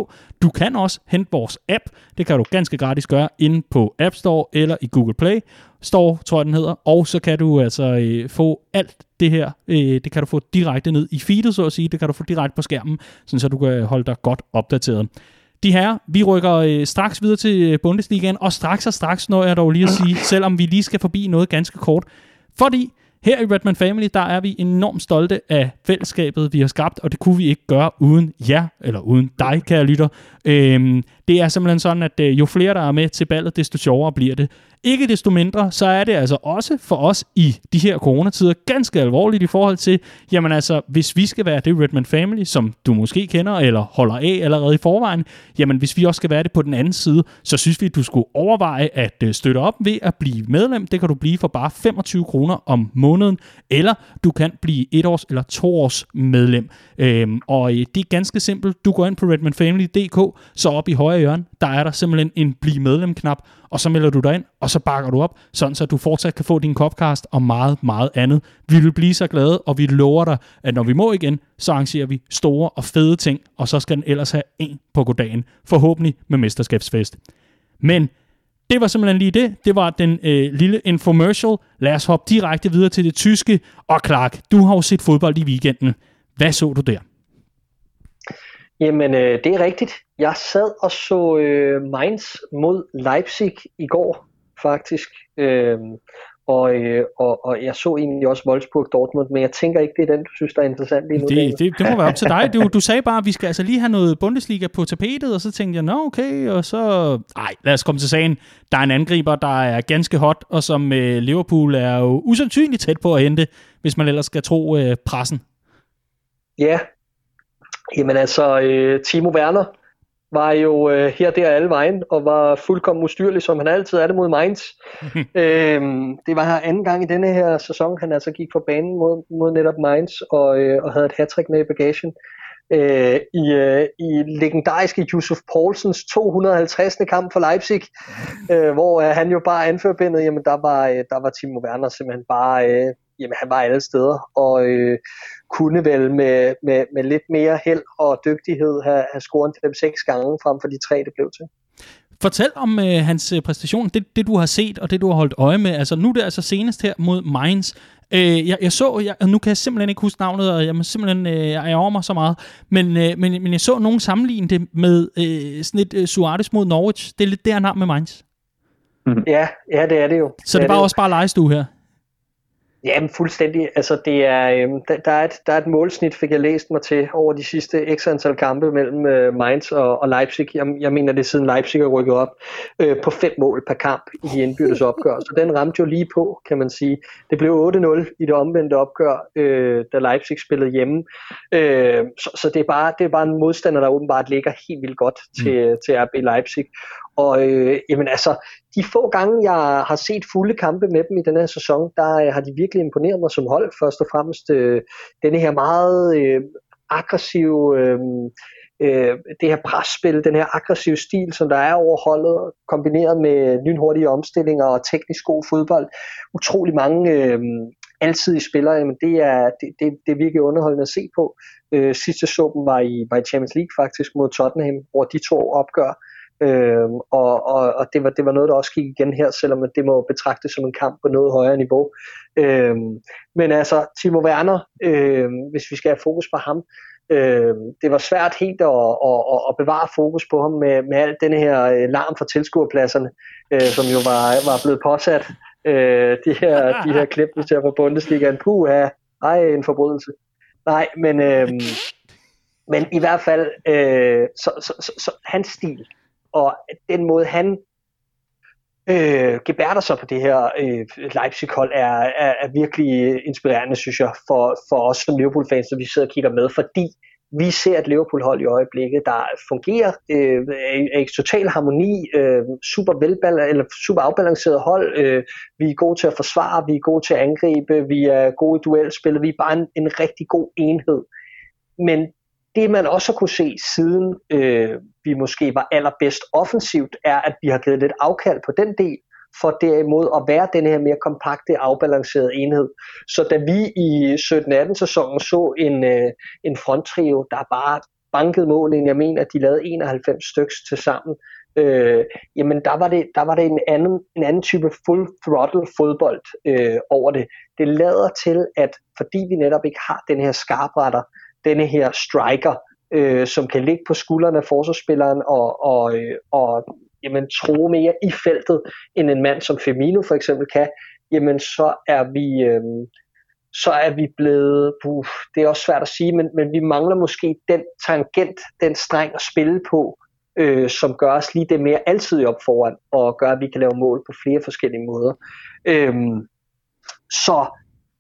Du kan også hente vores app. Det kan du ganske gratis gøre inde på App Store eller i Google Play. Store, tror jeg den hedder. Og så kan du altså øh, få alt det her, øh, det kan du få direkte ned i feedet, så at sige. Det kan du få direkte på skærmen, så du kan holde dig godt opdateret. De her, vi rykker øh, straks videre til øh, Bundesligaen, og straks og straks når jeg dog lige at sige, selvom vi lige skal forbi noget ganske kort. Fordi her i Redman Family, der er vi enormt stolte af fællesskabet, vi har skabt, og det kunne vi ikke gøre uden jer, eller uden dig, kære lytter. Øhm, det er simpelthen sådan, at øh, jo flere der er med til ballet, desto sjovere bliver det. Ikke desto mindre, så er det altså også for os i de her coronatider ganske alvorligt i forhold til, jamen altså, hvis vi skal være det Redman Family, som du måske kender eller holder af allerede i forvejen, jamen hvis vi også skal være det på den anden side, så synes vi, at du skulle overveje at øh, støtte op ved at blive medlem. Det kan du blive for bare 25 kroner om måneden måneden, eller du kan blive et års eller to års medlem. Øhm, og øh, det er ganske simpelt. Du går ind på redmanfamily.dk, så op i højre hjørne, der er der simpelthen en bliv medlem-knap, og så melder du dig ind, og så bakker du op, sådan så du fortsat kan få din Copcast og meget, meget andet. Vi vil blive så glade, og vi lover dig, at når vi må igen, så arrangerer vi store og fede ting, og så skal den ellers have en på goddagen, forhåbentlig med mesterskabsfest. Men det var simpelthen lige det. Det var den øh, lille infomercial. Lad os hoppe direkte videre til det tyske. Og Clark, du har jo set fodbold i weekenden. Hvad så du der? Jamen, øh, det er rigtigt. Jeg sad og så øh, Mainz mod Leipzig i går, faktisk. Øh, og, øh, og, og jeg så egentlig også Wolfsburg Dortmund, men jeg tænker ikke, det er den, du synes, der er interessant lige nu. Det, det, det må være op til dig. Du, du sagde bare, at vi skal altså lige have noget Bundesliga på tapetet, og så tænkte jeg, nå okay, og så... Nej, lad os komme til sagen. Der er en angriber, der er ganske hot, og som øh, Liverpool er jo usandsynligt tæt på at hente, hvis man ellers skal tro øh, pressen. Ja, jamen altså, øh, Timo Werner var jo øh, her der alle vejen, og var fuldkommen ustyrlig, som han altid er det mod Mainz. øhm, det var her anden gang i denne her sæson, han altså gik på banen mod, mod netop Mainz, og, øh, og havde et hat med i bagagen. Øh, i, øh, i legendariske Yusuf Poulsens 250. kamp for Leipzig, øh, hvor øh, han jo bare anførbindet, jamen der var, øh, der var Timo Werner simpelthen bare, øh, jamen han var alle steder, og øh, kunne vel med, med, med lidt mere held og dygtighed have, have scoret dem seks gange frem for de tre, det blev til. Fortæl om øh, hans øh, præstation, det, det du har set og det du har holdt øje med. Altså nu er det altså senest her mod Mainz. Øh, jeg, jeg så, jeg, nu kan jeg simpelthen ikke huske navnet, og jeg må simpelthen øh, jeg over mig så meget, men, øh, men, men jeg så nogen sammenligne det med øh, sådan et øh, Suarez mod Norwich. Det er lidt der navn med Mainz. Mm. Ja, ja, det er det jo. Så det, det var det også bare legestue her? Jamen fuldstændig. Altså det er, øh, der, der, er et, der er et målsnit, fik jeg læst mig til, over de sidste x antal kampe mellem øh, Mainz og, og Leipzig. Jeg, jeg mener det er siden Leipzig er rykket op øh, på fem mål per kamp i de indbyrdes opgør. Så den ramte jo lige på, kan man sige. Det blev 8-0 i det omvendte opgør, øh, da Leipzig spillede hjemme. Øh, så, så det, er bare, det er bare en modstander, der åbenbart ligger helt vildt godt til, mm. til RB Leipzig. Og øh, jamen altså, de få gange, jeg har set fulde kampe med dem i den her sæson, der øh, har de virkelig imponeret mig som hold. Først og fremmest øh, denne her meget øh, aggressive, øh, øh, det her presspil, den her aggressive stil, som der er over holdet, kombineret med lynhurtige omstillinger og teknisk god fodbold. Utrolig mange øh, alsidige spillere, jamen det er, det, det, det er virkelig underholdende at se på. Øh, sidste så var i, var i Champions League faktisk mod Tottenham, hvor de to opgør Øhm, og og, og det, var, det var noget, der også gik igen her, selvom det må betragtes som en kamp på noget højere niveau. Øhm, men altså, Timo Werner, øhm, hvis vi skal have fokus på ham, øhm, det var svært helt at, at, at, at bevare fokus på ham med, med alt den her øh, larm fra tilskuerpladserne, øh, som jo var, var blevet påsat. Øh, de, her, de her klip, vi ser på Bundesligaen, puh, ej, en forbrydelse. Nej, men, Øh, men i hvert fald, øh, så, så, så, så hans stil, og den måde han øh, gebærder sig på det her øh, Leipzig-hold er, er, er virkelig inspirerende, synes jeg, for, for os som Liverpool-fans, når vi sidder og kigger med, fordi vi ser et Liverpool-hold i øjeblikket, der fungerer, øh, er i total harmoni, øh, super, velbal- eller super afbalanceret hold. Øh, vi er gode til at forsvare, vi er gode til at angribe, vi er gode i duelspil, vi er bare en, en rigtig god enhed. Men det man også har kunne se siden øh, vi måske var allerbedst offensivt, er at vi har givet lidt afkald på den del, for derimod at være den her mere kompakte, afbalancerede enhed. Så da vi i 17-18 sæsonen så en, øh, en fronttrio, der bare bankede målen, jeg mener, at de lavede 91 styks til sammen, øh, jamen der var det, der var det en, anden, en anden type full throttle fodbold øh, over det. Det lader til, at fordi vi netop ikke har den her skarpretter, denne her striker, øh, som kan ligge på skuldrene af forsvarsspilleren og, og, øh, og jamen, tro mere i feltet, end en mand som Firmino for eksempel kan, jamen så er vi, øh, så er vi blevet, uh, det er også svært at sige, men, men vi mangler måske den tangent, den streng at spille på, øh, som gør os lige det mere altid op foran, og gør, at vi kan lave mål på flere forskellige måder. Øh, så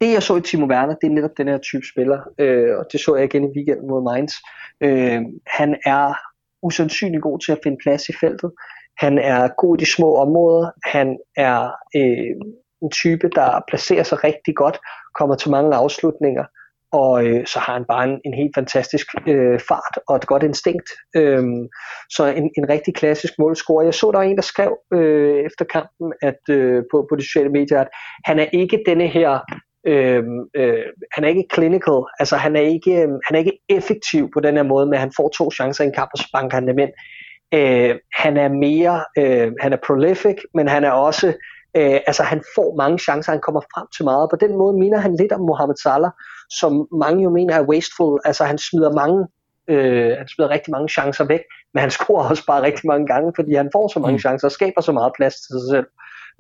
det jeg så i Timo Werner, det er netop den her type spiller, øh, og det så jeg igen i weekenden mod Mainz. Øh, han er usandsynlig god til at finde plads i feltet. Han er god i de små områder. Han er øh, en type, der placerer sig rigtig godt, kommer til mange afslutninger, og øh, så har han bare en, en helt fantastisk øh, fart og et godt instinkt. Øh, så en, en rigtig klassisk målscorer. Jeg så, der var en, der skrev øh, efter kampen at øh, på, på de sociale medier, at han er ikke denne her øh, øh, han er ikke clinical, altså han er ikke, øh, han er ikke effektiv på den her måde, men han får to chancer i en kamp, og så banker han dem ind. Øh, han er mere, øh, han er prolific, men han er også, øh, altså han får mange chancer, han kommer frem til meget. På den måde minder han lidt om Mohamed Salah, som mange jo mener er wasteful, altså han smider mange, øh, han smider rigtig mange chancer væk, men han scorer også bare rigtig mange gange, fordi han får så mange mm. chancer og skaber så meget plads til sig selv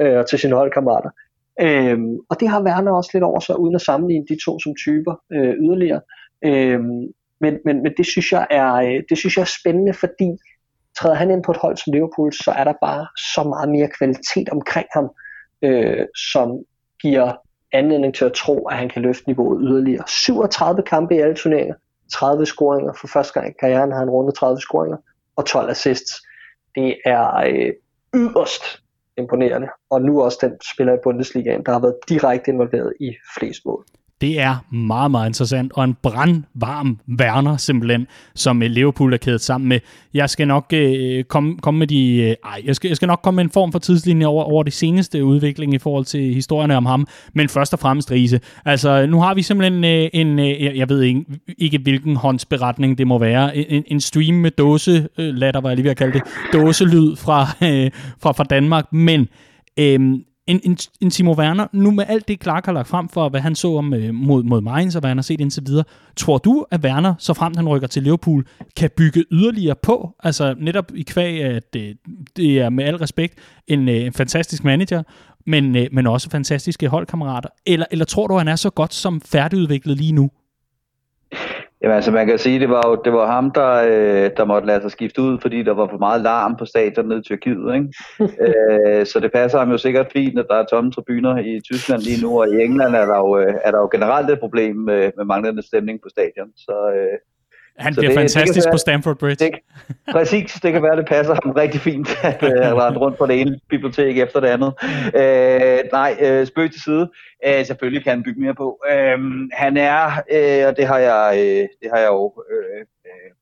øh, og til sine holdkammerater. Øhm, og det har Werner også lidt over sig, uden at sammenligne de to som typer øh, yderligere. Øhm, men, men, men det synes jeg er øh, det synes jeg er spændende, fordi træder han ind på et hold som Liverpool, så er der bare så meget mere kvalitet omkring ham, øh, som giver anledning til at tro, at han kan løfte niveauet yderligere. 37 kampe i alle turneringer, 30 scoringer. For første gang i karrieren har han rundet 30 scoringer, og 12 assists. Det er øh, yderst imponerende. Og nu også den spiller i Bundesligaen, der har været direkte involveret i flest mål. Det er meget, meget interessant, og en brandvarm Werner simpelthen, som øh, Liverpool er kædet sammen med. Jeg skal nok øh, komme, komme med de, øh, ej, jeg skal, jeg skal nok komme med en form for tidslinje over, over det seneste udvikling i forhold til historierne om ham, men først og fremmest Riese. Altså, nu har vi simpelthen øh, en, øh, jeg ved ikke, ikke hvilken håndsberetning det må være, en, en stream med dåse, øh, latter var jeg lige ved at kalde det, dåselyd fra, øh, fra, fra Danmark, men øh, en, en, en Timo Werner, nu med alt det Clark har lagt frem for, hvad han så om, øh, mod, mod Mainz og hvad han har set indtil videre, tror du, at Werner, så frem han rykker til Liverpool, kan bygge yderligere på? Altså netop i kvæg, at det, det er med al respekt en, øh, en fantastisk manager, men, øh, men også fantastiske holdkammerater. Eller, eller tror du, at han er så godt som færdigudviklet lige nu? Jamen altså man kan sige, det var jo det var ham, der, øh, der måtte lade sig skifte ud, fordi der var for meget larm på stadion nede i Tyrkiet. Ikke? øh, så det passer ham jo sikkert fint, at der er tomme tribuner i Tyskland lige nu, og i England er der jo, øh, er der jo generelt et problem med, med manglende stemning på stadion. Så, øh, han bliver det, fantastisk det være, på Stamford Bridge. Det, præcis, det kan være, det passer ham rigtig fint, at han rende rundt på det ene bibliotek efter det andet. Øh, nej, øh, spøg til side. Øh, selvfølgelig kan han bygge mere på. Øh, han er, øh, og det har jeg, øh, det har jeg jo øh, øh,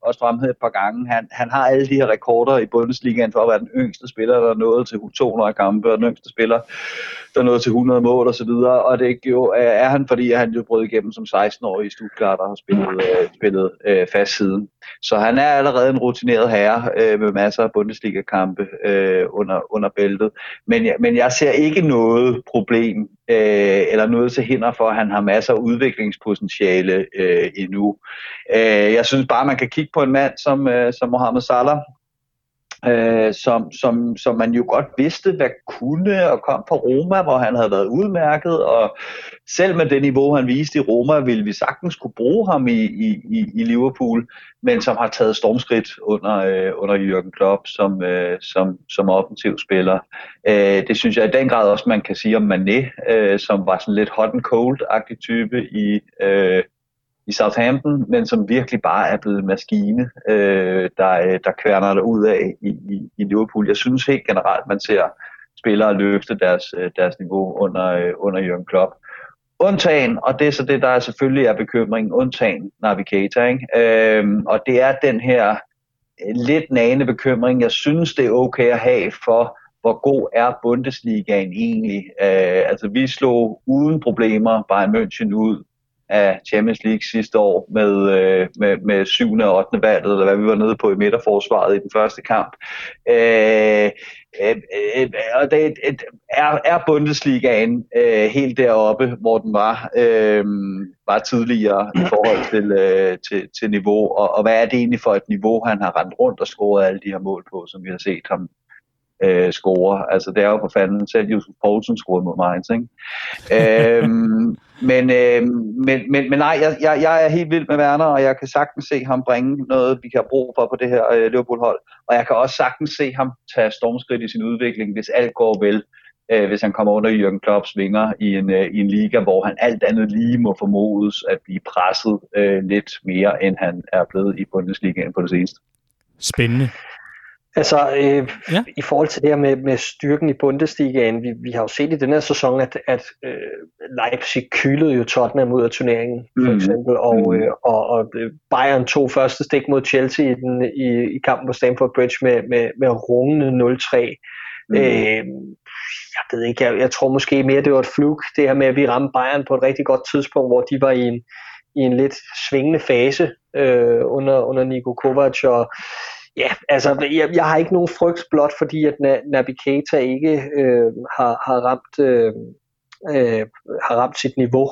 også fremhævet et par gange, han, han har alle de her rekorder i Bundesligaen for at være den yngste spiller, der er nået til 200 kampe, og den yngste spiller, der er nået til 100 mål og så videre, og det jo, er han, fordi han jo brød igennem som 16-årig i Stuttgart og har spillet, øh, spillet øh, fast siden. Så han er allerede en rutineret herre øh, med masser af Bundesliga-kampe øh, under, under bæltet. Men, men jeg ser ikke noget problem øh, eller noget til hinder for, at han har masser af udviklingspotentiale øh, endnu. Øh, jeg synes bare, man kan kigge på en mand som, øh, som Mohamed Salah, øh, som, som, som man jo godt vidste, hvad kunne, og kom fra Roma, hvor han havde været udmærket, og selv med det niveau, han viste i Roma, ville vi sagtens kunne bruge ham i, i, i Liverpool, men som har taget stormskridt under, øh, under Jürgen Klopp som, øh, som, som offensiv spiller. Øh, det synes jeg i den grad også, man kan sige om Mané, øh, som var sådan lidt hot and cold-agtig type i, øh, i Southampton, men som virkelig bare er blevet en maskine, øh, der, øh, der kværner der ud af i, i, i Liverpool. Jeg synes helt generelt, man ser spillere løfte deres, øh, deres niveau under, øh, under Jürgen Klopp. Undtagen, og det er så det, der er selvfølgelig er bekymringen, undtagen Navigator, ikke? Øhm, og det er den her lidt nane bekymring, jeg synes, det er okay at have for, hvor god er Bundesligaen egentlig. Øh, altså, vi slog uden problemer Bayern München ud af Champions League sidste år med, øh, med, med 7. og 8. valget, eller hvad vi var nede på i midterforsvaret i den første kamp. Øh, øh, øh, øh og det øh, er, er Bundesligaen øh, helt deroppe, hvor den var, øh, var tidligere i forhold til, øh, til, til niveau, og, og hvad er det egentlig for et niveau, han har rendt rundt og scoret alle de her mål på, som vi har set ham øh, score. Altså det er jo for fanden, selv Josef Poulsen scorede mod Mainz, ikke? øhm, men, øh, men, men, men nej, jeg, jeg, jeg er helt vild med Werner, og jeg kan sagtens se ham bringe noget, vi kan have brug for på det her øh, Liverpool-hold. Og jeg kan også sagtens se ham tage stormskridt i sin udvikling, hvis alt går vel. Øh, hvis han kommer under Jürgen Klopps vinger i en, øh, i en liga, hvor han alt andet lige må formodes at blive presset øh, lidt mere, end han er blevet i Bundesligaen på det seneste. Spændende. Altså, øh, ja. i forhold til det her med, med styrken i Bundesligaen, vi, vi har jo set i den her sæson, at, at øh, Leipzig kylede jo Tottenham ud af turneringen, for mm. eksempel, og, mm. øh, og, og Bayern tog første stik mod Chelsea i, den, i, i kampen på Stamford Bridge med, med, med rungende 0-3. Mm. Øh, jeg ved ikke, jeg, jeg tror måske mere, det var et fluk, det her med, at vi ramte Bayern på et rigtig godt tidspunkt, hvor de var i en, i en lidt svingende fase øh, under, under Niko Kovac, og Ja, altså jeg, jeg har ikke nogen frygt blot fordi at Navigator ikke øh, har, har ramt øh, øh, har ramt sit niveau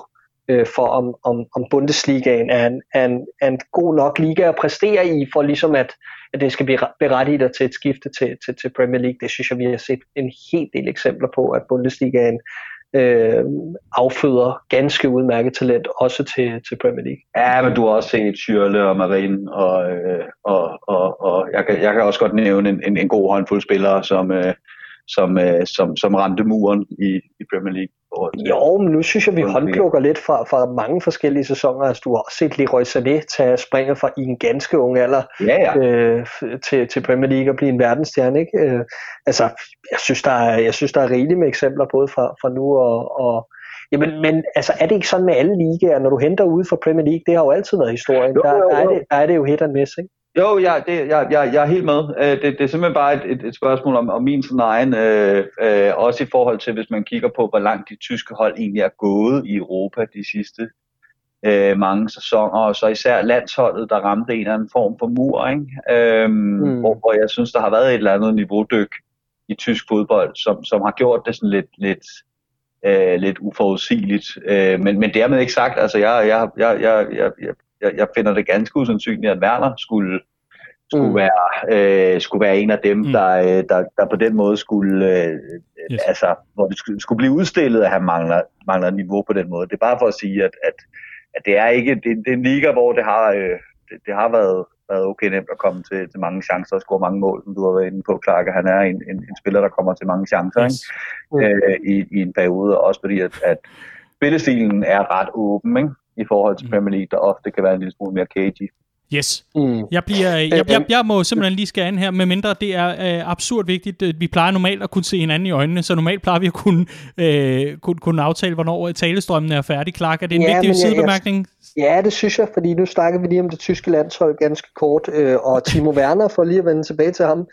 øh, for om, om, om Bundesligaen er en, er, en, er en god nok liga at præstere i for ligesom at, at det skal blive berettiget til et skifte til, til, til Premier League. Det synes jeg vi har set en hel del eksempler på at Bundesligaen øh, afføder ganske udmærket talent, også til, til Premier League. Ja, men du har også set Tyrle og Marin, og, øh, og, og, og jeg, kan, jeg kan også godt nævne en, en, en god håndfuld spillere, som, øh, som, øh, som, som ramte muren i, i Premier League. Jo, men nu synes jeg, vi håndplukker lidt fra, fra mange forskellige sæsoner. Altså, du har også set Leroy Sané tage springet fra i en ganske ung alder ja, ja. Øh, til, til Premier League og blive en verdensstjerne. Ikke? Øh, altså, jeg synes, der er, jeg synes, der er rigeligt med eksempler både fra, fra nu og, og Jamen, men altså, er det ikke sådan med alle ligaer, når du henter ud fra Premier League? Det har jo altid været historien. Jo, jo, jo. Der, er det, der er det jo hit and miss, ikke? Jo, jeg, det, jeg, jeg, jeg er helt med. Øh, det, det er simpelthen bare et, et, et spørgsmål om, om min sådan egen, øh, øh, også i forhold til, hvis man kigger på, hvor langt de tyske hold egentlig er gået i Europa de sidste øh, mange sæsoner, og så især landsholdet, der ramte en eller anden form for mur, ikke? Øhm, mm. hvor, hvor jeg synes, der har været et eller andet niveaudyk i tysk fodbold, som, som har gjort det sådan lidt, lidt, øh, lidt uforudsigeligt. Øh, men, men dermed ikke sagt, altså jeg, jeg, jeg, jeg, jeg, jeg jeg, jeg finder det ganske usandsynligt, at Werner skulle, skulle, mm. være, øh, skulle være en af dem, mm. der, øh, der, der på den måde skulle, øh, yes. altså, hvor det skulle, skulle blive udstillet, at han mangler, mangler niveau på den måde. Det er bare for at sige, at, at, at det er ikke, det, det er en liga, hvor det har, øh, det, det har været, været okay nemt at komme til, til mange chancer og score mange mål, som du har været inde på, Clark. Han er en, en, en spiller, der kommer til mange chancer yes. ikke? Mm. Øh, i, i en periode, også fordi, at, at spillestilen er ret åben, ikke? I forhold til mm. Premier League, der ofte kan være en lille smule mere cagey. Yes. Mm. Jeg, bliver, jeg, jeg, jeg må simpelthen lige skære ind her, medmindre det er øh, absurd vigtigt. Vi plejer normalt at kunne se hinanden i øjnene, så normalt plejer vi at kunne, øh, kunne, kunne aftale, hvornår talestrømmen er færdig. Clark, er det en ja, vigtig sidebemærkning? Ja, det synes jeg, fordi nu snakker vi lige om det tyske landshold ganske kort, øh, og Timo Werner, for lige at vende tilbage til ham,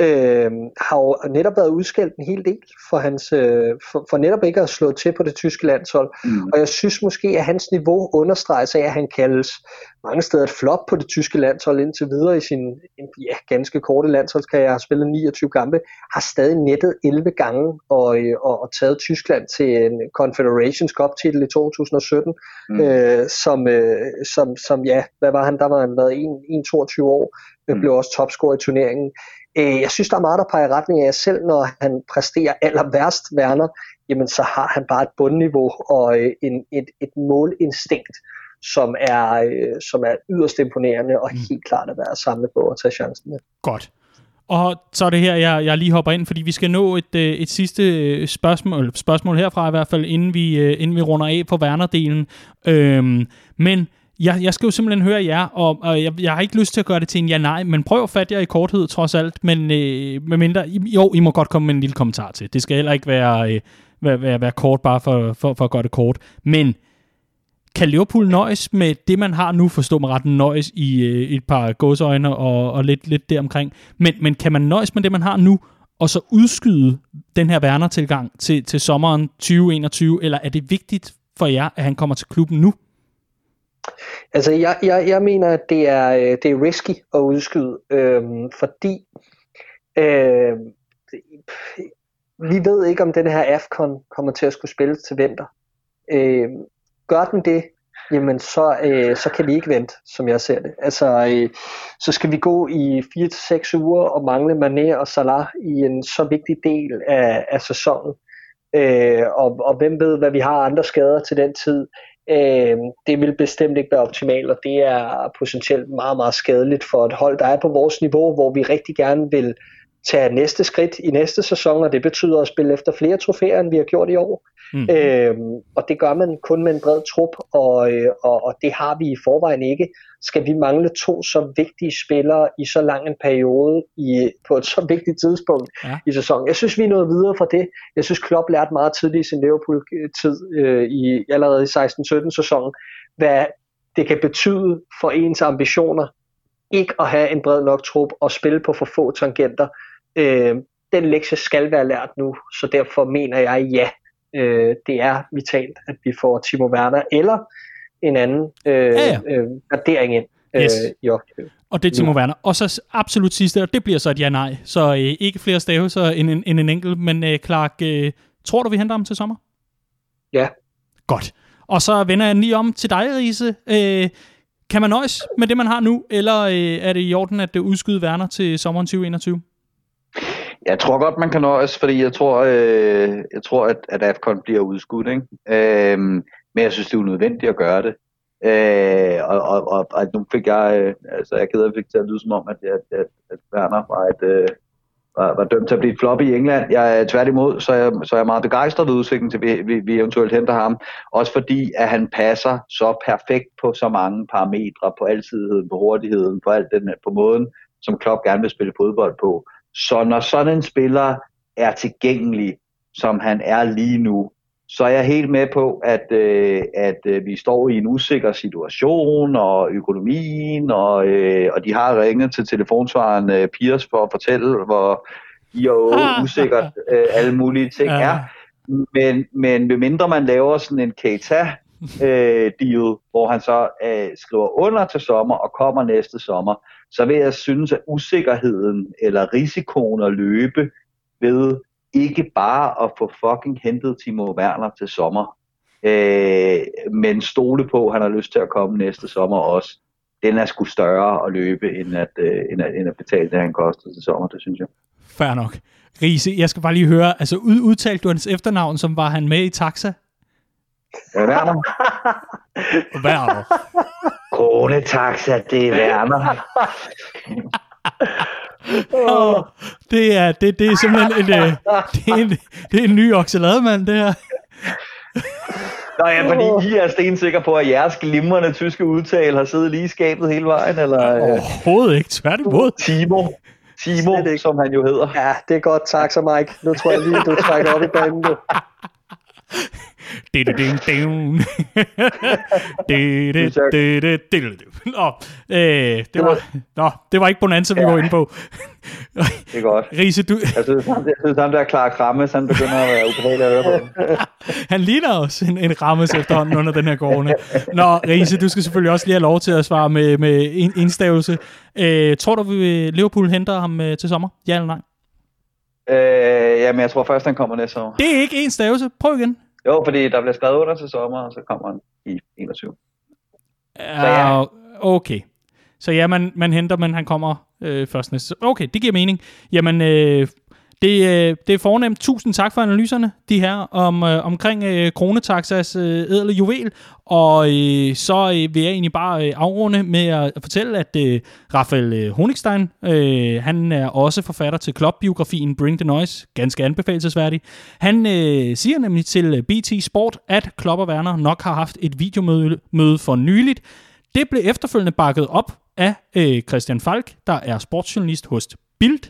øh, har jo netop været udskældt en hel del for, hans, øh, for, for netop ikke at slå til på det tyske landshold. Mm. Og jeg synes måske, at hans niveau understreges af, at han kaldes mange steder et flop på det tyske landshold indtil videre i sin ja, ganske korte landsholdskarriere. har spillet 29 kampe, har stadig nettet 11 gange og, øh, og, og taget Tyskland til en Confederations Cup titel i 2017, mm. øh, som, øh, som, som, ja, hvad var han? Der var han været 1-22 år, mm. blev også topscorer i turneringen. Øh, jeg synes, der er meget, der peger i retning af, selv når han præsterer aller værst, Werner, jamen så har han bare et bundniveau og øh, en, et, et målinstinkt, som er, øh, som er yderst imponerende og mm. helt klart at være samlet på at tage chancen med. Godt. Og så er det her, jeg, jeg lige hopper ind, fordi vi skal nå et, øh, et sidste øh, spørgsmål, spørgsmål herfra i hvert fald, inden vi, øh, inden vi runder af på Werner-delen. Øhm, men jeg, jeg skal jo simpelthen høre jer, og, og jeg, jeg har ikke lyst til at gøre det til en ja-nej, men prøv at fatte jer i korthed trods alt, men øh, med mindre, jo, I må godt komme med en lille kommentar til. Det skal heller ikke være, øh, være, være, være kort bare for, for, for at gøre det kort. Men kan Liverpool nøjes med det, man har nu, forstå mig ret, nøjes i øh, et par gåsøjne og, og lidt, lidt deromkring, men, men kan man nøjes med det, man har nu, og så udskyde den her Werner-tilgang til, til sommeren 2021, eller er det vigtigt for jer, at han kommer til klubben nu? Altså, jeg, jeg, jeg mener, at det er, øh, det er risky at udskyde, øhm, fordi øh, vi ved ikke, om den her AFCON kommer til at skulle spille til vinter. Øh, gør den det, jamen så, øh, så kan vi ikke vente, som jeg ser det. Altså, øh, så skal vi gå i 4-6 uger og mangle Mané og Salah i en så vigtig del af, af sæsonen. Øh, og, og hvem ved, hvad vi har andre skader til den tid. Øh, det vil bestemt ikke være optimalt, og det er potentielt meget, meget skadeligt for et hold, der er på vores niveau, hvor vi rigtig gerne vil tage næste skridt i næste sæson, og det betyder at spille efter flere trofæer, end vi har gjort i år. Mm. Øhm, og det gør man kun med en bred trup, og, øh, og, og det har vi i forvejen ikke. Skal vi mangle to så vigtige spillere i så lang en periode i, på et så vigtigt tidspunkt ja. i sæsonen? Jeg synes, vi er nået videre fra det. Jeg synes, Klopp lærte meget tidligt i sin Liverpool-tid, øh, i, allerede i 16-17 sæsonen, hvad det kan betyde for ens ambitioner, ikke at have en bred nok trup og spille på for få tangenter. Øh, den lektie skal være lært nu, så derfor mener jeg, ja, øh, det er vitalt, at vi får Timo Werner eller en anden øh, ja, ja. øh, gradering ind øh, yes. i opgaven. Og det er Timo ja. Werner. Og så absolut sidste, og det bliver så et ja-nej. Så øh, ikke flere stavelser end en, end en enkelt. Men øh, Clark, øh, tror du, vi henter ham til sommer? Ja. Godt. Og så vender jeg lige om til dig, Riese. Øh, kan man nøjes med det, man har nu, eller øh, er det i orden, at det udskyde Werner til sommeren 2021? Jeg tror godt, man kan nøjes, fordi jeg tror, øh, jeg tror at, at AFCON bliver udskudt. Ikke? Øh, men jeg synes, det er unødvendigt at gøre det. Øh, og, og, og, og nu fik jeg, øh, altså jeg keder fik til at lyde som om, at, at, at, at Werner var, et, øh, var, var dømt til at blive et flop i England. Jeg er tværtimod, så jeg, så jeg er meget begejstret ved udsigten til, at vi, vi, vi eventuelt henter ham. Også fordi, at han passer så perfekt på så mange parametre, på alsidigheden, på hurtigheden, på alt den, på måden, som Klopp gerne vil spille fodbold på. Så når sådan en spiller er tilgængelig, som han er lige nu, så er jeg helt med på, at, øh, at øh, vi står i en usikker situation, og økonomien, og, øh, og de har ringet til telefonsvaren øh, Piers for at fortælle, hvor jo usikkert øh, alle mulige ting ja. er. Men, men mindre man laver sådan en Keita øh, deal, hvor han så øh, skriver under til sommer og kommer næste sommer, så vil jeg synes, at usikkerheden eller risikoen at løbe ved ikke bare at få fucking hentet Timo Werner til sommer, øh, men stole på, at han har lyst til at komme næste sommer også. Den er sgu større at løbe, end at, øh, end at, end at betale det, han koster til sommer, det synes jeg. Fair nok. Riese, jeg skal bare lige høre, altså ud, udtalte du hans efternavn, som var han med i taxa? Werner. Werner. Kronetaxa, det er Werner. oh, det, er, det, det er simpelthen en, øh, det er en, det er en ny okselademand, det her. Nå ja, fordi I er stensikre på, at jeres glimrende tyske udtale har siddet lige i skabet hele vejen, eller? Øh? Overhovedet ikke, tværtimod. Timo. Timo, som han jo hedder. Ja, det er godt, tak så Mike. Nu tror jeg lige, du trækker op i banen. Nå, øh, det, var, nå, det var ikke Bonanza, vi ja. var inde på. det er godt. Riese, du... Jeg synes, han, jeg synes, han der klar Krammes, han begynder at være ubehagelig at høre på. han ligner også en, en Rammes efterhånden under den her gårde. Nå, Riese, du skal selvfølgelig også lige have lov til at svare med, med en indstavelse. Øh, tror du, vi Liverpool henter ham øh, til sommer? Ja eller nej? Øh, jamen, jeg tror først, han kommer næste år. Det er ikke en stavelse. Prøv igen. Jo, fordi der bliver skrevet under til sommer, og så kommer han i 21. Ja, så ja. okay. Så ja, man, man henter, men han kommer øh, først næste Okay, det giver mening. Jamen, øh, det, øh, det er fornemt. Tusind tak for analyserne, de her, om, øh, omkring øh, Kronetaxas øh, ædle juvel. Og øh, så øh, vil jeg egentlig bare øh, afrunde med at fortælle, at øh, Raphael øh, Honigstein, øh, han er også forfatter til Klopp-biografien Bring the Noise, ganske anbefalesværdig. Han øh, siger nemlig til øh, BT Sport, at Klopp og Werner nok har haft et videomøde møde for nyligt. Det blev efterfølgende bakket op af øh, Christian Falk, der er sportsjournalist hos Bild,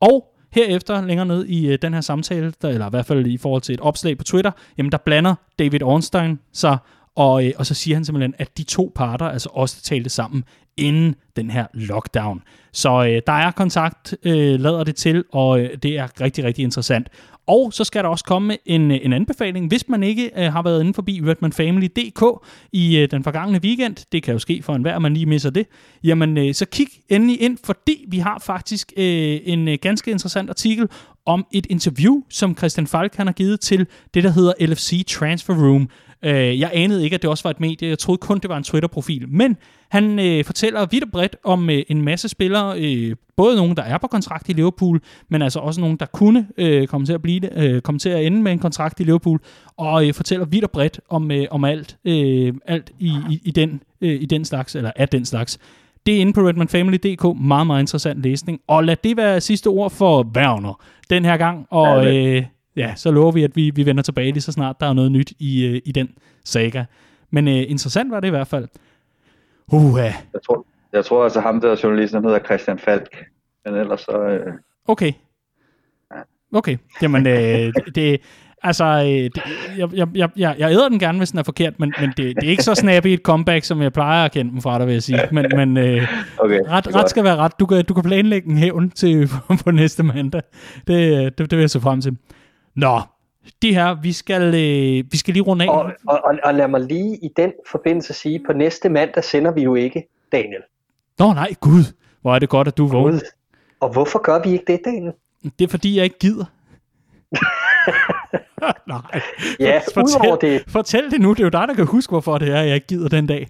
og Herefter, længere ned i øh, den her samtale, der, eller i hvert fald i forhold til et opslag på Twitter, jamen der blander David Ornstein sig, og, øh, og så siger han simpelthen, at de to parter altså også talte sammen inden den her lockdown. Så øh, der er kontakt, øh, lader det til, og øh, det er rigtig, rigtig interessant. Og så skal der også komme en, øh, en anbefaling, hvis man ikke øh, har været inde forbi redmanfamily.dk i øh, den forgangne weekend, det kan jo ske for enhver, man lige misser det, jamen øh, så kig endelig ind, fordi vi har faktisk øh, en øh, ganske interessant artikel om et interview, som Christian Falk han har givet til det, der hedder LFC Transfer Room. Øh, jeg anede ikke, at det også var et medie. Jeg troede kun, det var en Twitter-profil. Men han øh, fortæller vidt og bredt om øh, en masse spillere, øh, både nogen, der er på kontrakt i Liverpool, men altså også nogen, der kunne øh, komme, til at blive, øh, komme til at ende med en kontrakt i Liverpool, og øh, fortæller vidt og bredt om, øh, om alt, øh, alt i, i, i, den, øh, i den slags, eller af den slags. det er inde på redmanfamily.dk. Meget, meget interessant læsning. Og lad det være sidste ord for Werner den her gang. Og ja, øh, ja så lover vi, at vi, vi vender tilbage lige så snart der er noget nyt i, øh, i den saga. Men øh, interessant var det i hvert fald. Uh, jeg, tror, jeg tror altså ham der journalisten hedder Christian Falk. Men ellers så... Øh... Okay. Okay. Jamen, øh, det, Altså, øh, det, jeg, jeg, jeg, jeg, jeg æder den gerne, hvis den er forkert, men, men det, det er ikke så snappy et comeback, som jeg plejer at kende dem fra dig, vil jeg sige. Men, men øh, okay, ret, ret skal være ret. Du kan, du kan planlægge en hævn til på, på næste mandag. Det, det, det vil jeg se frem til. Nå, det her, vi skal, øh, vi skal lige runde af. Og, og, og, og lad mig lige i den forbindelse sige, på næste mandag sender vi jo ikke, Daniel. Nå nej, gud. Hvor er det godt, at du vågner. Og hvorfor gør vi ikke det, Daniel? Det er fordi, jeg ikke gider. Nej. Ja, fortæl, det. Fortæl det nu, det er jo dig, der kan huske, hvorfor det er, jeg ikke gider den dag.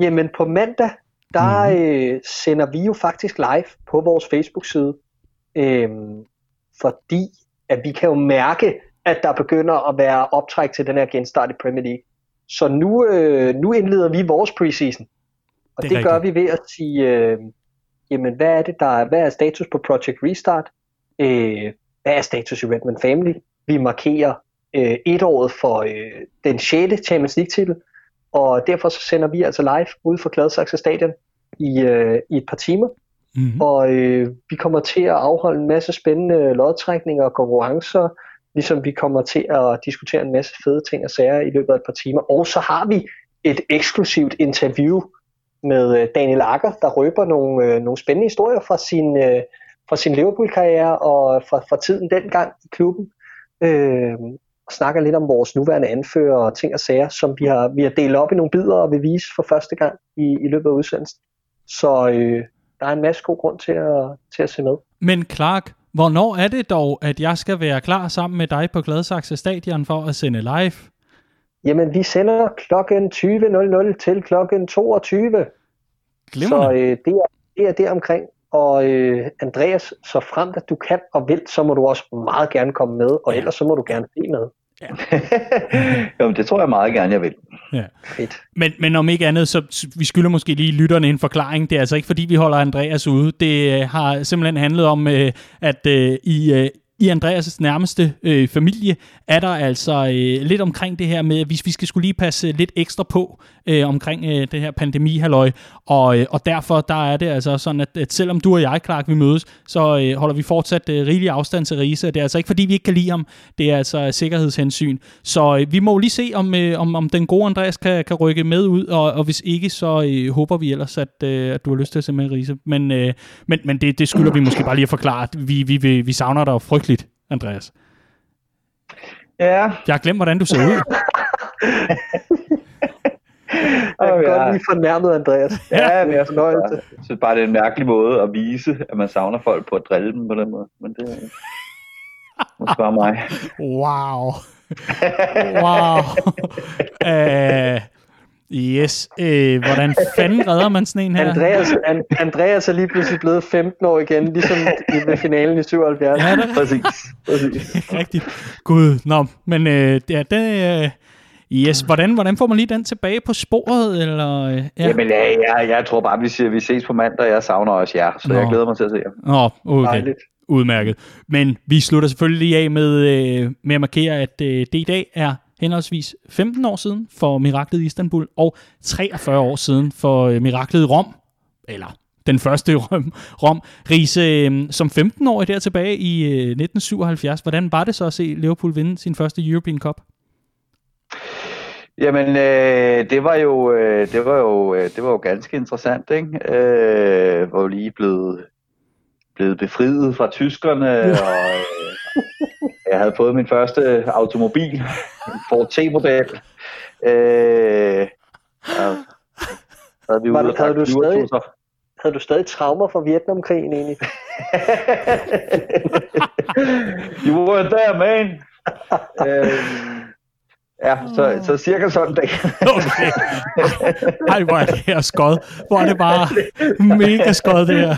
Jamen på mandag, der mm. øh, sender vi jo faktisk live på vores Facebook-side, øh, fordi at vi kan jo mærke, at der begynder at være optræk til den her genstart i Premier League. Så nu, øh, nu indleder vi vores preseason. Og det, det gør vi ved at sige, øh, jamen hvad er det der er, hvad er status på Project Restart? Øh, hvad er status i Redman Family? Vi markerer øh, et år for øh, den 6. Champions League titel, og derfor så sender vi altså live ud fra Gladsaxe Stadion i, øh, i et par timer. Mm-hmm. Og øh, vi kommer til at afholde en masse spændende lodtrækninger og konkurrencer, ligesom vi kommer til at diskutere en masse fede ting og sager i løbet af et par timer. Og så har vi et eksklusivt interview med øh, Daniel Akker, der røber nogle, øh, nogle spændende historier fra sin, øh, fra sin Liverpool-karriere og fra, fra tiden dengang i klubben. Øh, og snakker lidt om vores nuværende anfører og ting og sager, som vi har, vi har delt op i nogle bidder og vil vise for første gang i, i løbet af udsendelsen. Så øh, der er en masse god grund til at, til at se med. Men Clark, hvornår er det dog, at jeg skal være klar sammen med dig på Gladsaxe Stadion for at sende live? Jamen, vi sender klokken 20.00 til klokken 22. Glimrende. Så øh, det, er, det er der omkring. Og øh, Andreas, så frem at du kan og vil, så må du også meget gerne komme med, og ellers så må du gerne se med. Ja. Jamen, det tror jeg meget gerne, jeg vil. Ja. Fedt. Men, men om ikke andet, så vi skylder måske lige lytterne en forklaring. Det er altså ikke, fordi vi holder Andreas ude. Det øh, har simpelthen handlet om, øh, at øh, i, i Andreas' nærmeste øh, familie er der altså øh, lidt omkring det her med, hvis vi skal skulle lige passe lidt ekstra på øh, omkring øh, det her pandemi halløj og, øh, og derfor der er det altså sådan, at, at selvom du og jeg, Clark, vi mødes, så øh, holder vi fortsat øh, rigelig afstand til Riese. Det er altså ikke, fordi vi ikke kan lide ham, det er altså sikkerhedshensyn. Så øh, vi må lige se, om, øh, om, om den gode Andreas kan, kan rykke med ud, og, og hvis ikke, så øh, håber vi ellers, at, øh, at du har lyst til at se med Riese. Men, øh, men, men det, det skylder vi måske bare lige at forklare, vi, vi, vi, vi savner dig frygteligt, Andreas. Ja. Jeg har glemt, hvordan du ser ud. Jeg kan oh, ja. godt lige fornærmet, Andreas. Ja, men jeg bare, jeg synes bare, det er en mærkelig måde at vise, at man savner folk på at drille dem på den måde. Men det er måske bare mig. Wow. wow. uh, yes. Uh, hvordan fanden redder man sådan en her? Andreas, an, Andreas er lige pludselig blevet 15 år igen, ligesom ved finalen i 77. Ja, det er præcis. præcis. Rigtigt. Gud, nå. Men uh, ja, det, uh, Yes, hvordan, hvordan får man lige den tilbage på sporet? Eller, øh, ja. Jamen, ja, jeg, jeg tror bare, vi, siger, vi ses på mandag. Jeg savner også jer, så Nå. jeg glæder mig til at se jer. Nå, okay. Dejligt. Udmærket. Men vi slutter selvfølgelig lige af med, øh, med at markere, at øh, det i dag er henholdsvis 15 år siden for miraklet i Istanbul, og 43 år siden for øh, miraklet i Rom, eller den første Rom. Rom. Riese, øh, som 15-årig der tilbage i øh, 1977, hvordan var det så at se Liverpool vinde sin første European Cup? Jamen, øh, det var jo, øh, det var jo, øh, det var jo ganske interessant, ikke? Øh, var jo lige blevet, blevet befriet fra tyskerne, og øh, jeg havde fået min første automobil, en Ford T-model. Øh, ja, havde, vi var, ude havde, du stadig, havde du stadig traumer fra Vietnamkrigen egentlig? you weren't there, man. øh, Ja, så, så cirka sådan dag. okay. Ej, hvor er det her skod. Hvor er det bare mega skod, det her.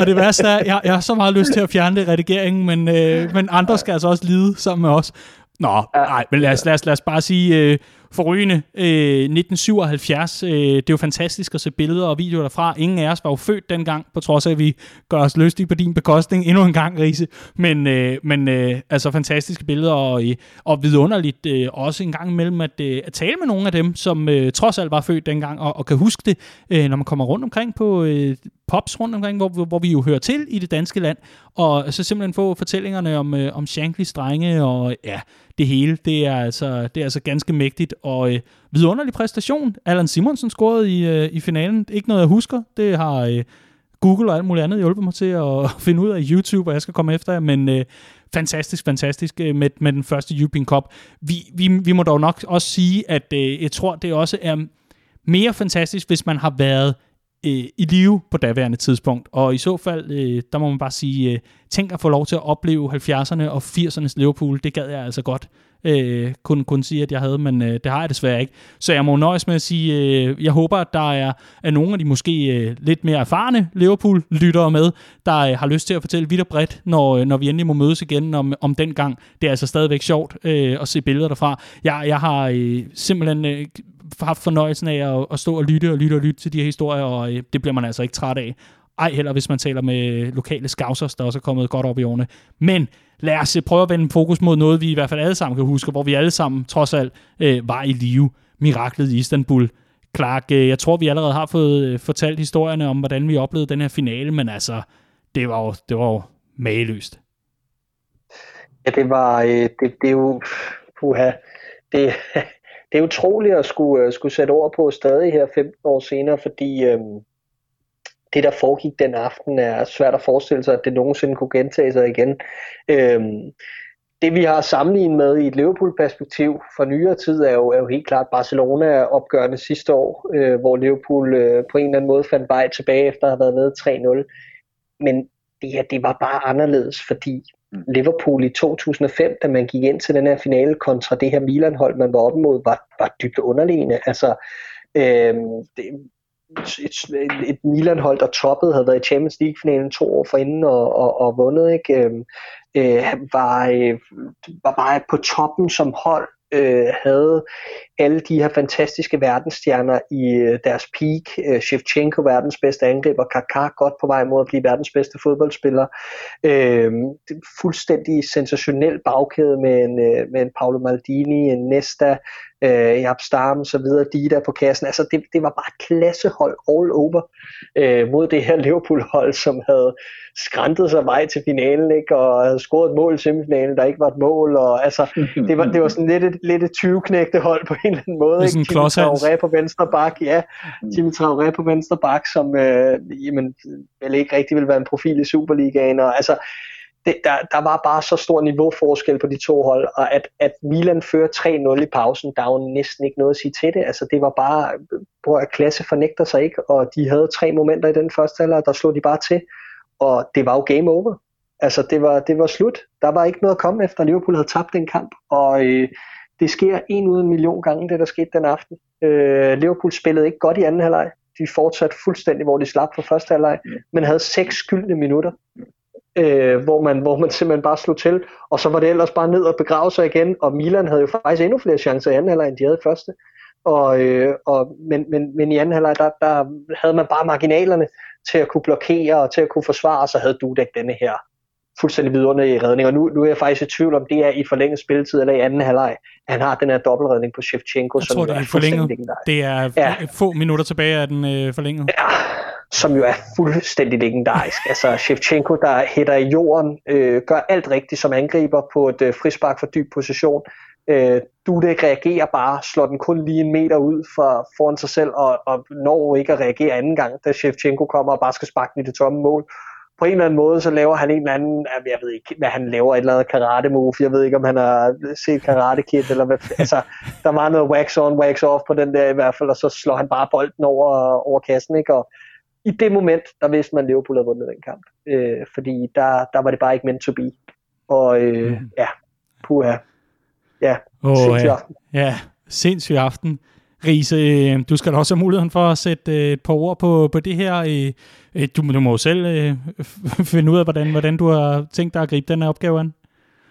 Og det værste er, jeg, jeg har så meget lyst til at fjerne det i redigeringen, men, øh, men andre skal altså også lide sammen med os. Nå, nej, men lad os, lad os, lad os bare sige, øh, forrygende. Øh, 1977, øh, det er jo fantastisk at se billeder og videoer derfra. Ingen af os var jo født dengang, på trods af, at vi gør os lystige på din bekostning endnu en gang, Riese. Men, øh, men øh, altså fantastiske billeder, og, øh, og vidunderligt øh, også en gang imellem at, øh, at tale med nogle af dem, som øh, trods alt var født dengang, og, og kan huske det, øh, når man kommer rundt omkring på øh, pops rundt omkring, hvor, hvor vi jo hører til i det danske land, og så simpelthen få fortællingerne om, øh, om Shankly's drenge, og ja, det hele, det er altså, det er altså ganske mægtigt, og øh, vidunderlig præstation. Allan Simonsen scorede i, øh, i finalen. Ikke noget, jeg husker. Det har øh, Google og alt muligt andet hjulpet mig til at finde ud af YouTube, og jeg skal komme efter jer, men øh, fantastisk, fantastisk øh, med, med den første European Cup. Vi, vi, vi må dog nok også sige, at øh, jeg tror, det også er mere fantastisk, hvis man har været øh, i live på daværende tidspunkt. Og i så fald, øh, der må man bare sige, øh, tænk at få lov til at opleve 70'erne og 80'ernes Liverpool. Det gad jeg altså godt øh, kunne, kunne sige, at jeg havde, men øh, det har jeg desværre ikke. Så jeg må nøjes med at sige, øh, jeg håber, at der er, er nogle af de måske øh, lidt mere erfarne Liverpool-lyttere med, der øh, har lyst til at fortælle vidt og bredt, når, øh, når vi endelig må mødes igen om, om den gang. Det er altså stadigvæk sjovt øh, at se billeder derfra. Jeg, jeg har øh, simpelthen øh, haft fornøjelsen af at, at stå og lytte og lytte og lytte til de her historier, og øh, det bliver man altså ikke træt af. Ej heller, hvis man taler med lokale scousers, der også er kommet godt op i årene. Men lad os øh, prøve at vende fokus mod noget, vi i hvert fald alle sammen kan huske, hvor vi alle sammen trods alt øh, var i live. Miraklet i Istanbul. Clark, øh, jeg tror, vi allerede har fået øh, fortalt historierne om, hvordan vi oplevede den her finale, men altså, det var jo, det var jo mageløst. Ja, det var, øh, det, det er jo, puha, det, det er utroligt at skulle, øh, skulle sætte ord på stadig her 15 år senere, fordi øhm, det, der foregik den aften, er svært at forestille sig, at det nogensinde kunne gentage sig igen. Øhm, det vi har sammenlignet med i et Liverpool-perspektiv for nyere tid, er jo, er jo helt klart Barcelona-opgørende sidste år, øh, hvor Liverpool øh, på en eller anden måde fandt vej tilbage efter at have været nede 3-0. Men det her, det var bare anderledes, fordi Mm. Liverpool i 2005, da man gik ind til den her finale kontra det her Milan-hold, man var op imod, var, var dybt underliggende. Altså, øh, det, et, et Milan-hold, der toppede, havde været i Champions League-finalen to år forinden og, og, og vundet, ikke? Øhm, øh, øh, var, øh, var bare på toppen som hold, øh, havde alle de her fantastiske verdensstjerner i øh, deres peak. Øh, Shevchenko, verdens bedste angriber, Kaká godt på vej mod at blive verdens bedste fodboldspiller. Øh, fuldstændig sensationel bagkæde med en, øh, med en Paolo Maldini, en Nesta, øh, Jaap Stam og så videre, de der på kassen. Altså det, det var bare et klassehold all over øh, mod det her Liverpool-hold, som havde skræntet sig vej til finalen, ikke? og havde scoret et mål i semifinalen, der ikke var et mål. Og, altså, det, var, det var sådan lidt et, lidt et 20-knægte hold på en eller anden måde. Ikke? Jimmy Traoré på venstre bak, ja. Jimmy Traoré på venstre bak, som øh, jamen, vel ikke rigtig ville være en profil i Superligaen. Og, altså, det, der, der var bare så stor niveauforskel på de to hold, og at, at Milan fører 3-0 i pausen, der er jo næsten ikke noget at sige til det. Altså det var bare, hvor at klasse fornægter sig ikke, og de havde tre momenter i den første halvleg, der slog de bare til, og det var jo game over. Altså det var, det var slut. Der var ikke noget at komme efter, Liverpool havde tabt den kamp, og øh, det sker en ud en million gange, det der skete den aften. Øh, Liverpool spillede ikke godt i anden halvleg. De fortsatte fuldstændig, hvor de slap for første halvleg, men havde seks skyldne minutter øh, hvor, man, hvor man simpelthen bare slog til, og så var det ellers bare ned og begrave sig igen, og Milan havde jo faktisk endnu flere chancer i anden halvleg, end de havde i første. Og, øh, og, men, men, men i anden halvleg, der, der havde man bare marginalerne til at kunne blokere og til at kunne forsvare, og så havde Dudek denne her fuldstændig vidunderlige redning, og nu, nu er jeg faktisk i tvivl om, det er i forlænget spilletid eller i anden halvleg. Han har den her dobbeltredning på Shevchenko, jeg tror, det er, er forlænget. Det er ja. få minutter tilbage af den øh, forlænget. Ja, som jo er fuldstændig legendarisk. Altså Shevchenko, der hætter i jorden, øh, gør alt rigtigt som angriber på et øh, frispark for dyb position. Øh, Dudek reagerer bare, slår den kun lige en meter ud for, foran sig selv, og, og når ikke at reagere anden gang, da Shevchenko kommer og bare skal sparke den i det tomme mål. På en eller anden måde, så laver han en eller anden, jeg ved ikke, hvad han laver, et eller andet karate move, jeg ved ikke, om han har set karate kid, eller hvad, altså, der var noget wax on, wax off på den der i hvert fald, og så slår han bare bolden over, over kassen, ikke? Og, i det moment, der vidste man, at Liverpool havde vundet den kamp. Øh, fordi der, der var det bare ikke meant to be. Og øh, mm. ja, puha. Ja, oh, sindssyg aften. Ja, sindssyg aften. Riese, øh, du skal da også have muligheden for at sætte øh, et par ord på, på det her. Øh, du, du må jo selv finde ud af, hvordan, hvordan du har tænkt dig at gribe den her opgave an.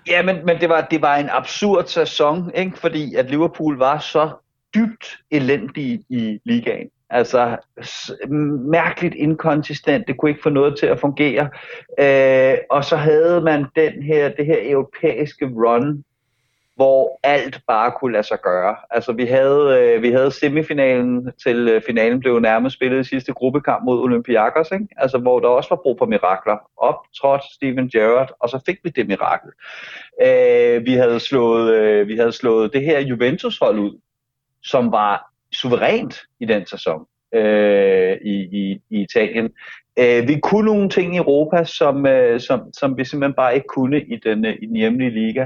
Ja, men, men det, var, det var en absurd sæson, ikke? fordi at Liverpool var så dybt elendige i ligaen. Altså mærkeligt inkonsistent, det kunne ikke få noget til at fungere. Øh, og så havde man den her, det her europæiske run, hvor alt bare kunne lade sig gøre. Altså vi havde, øh, vi havde semifinalen til øh, finalen blev nærmest spillet i sidste gruppekamp mod Olympiakos, ikke? Altså hvor der også var brug for mirakler. Optrådt Steven Gerrard, og så fik vi det mirakel. Øh, vi, havde slået, øh, vi havde slået det her Juventus-hold ud, som var suverænt i den sæson øh, i, i, i Italien. Øh, vi kunne nogle ting i Europa, som, øh, som, som vi simpelthen bare ikke kunne i den, øh, i den hjemlige liga.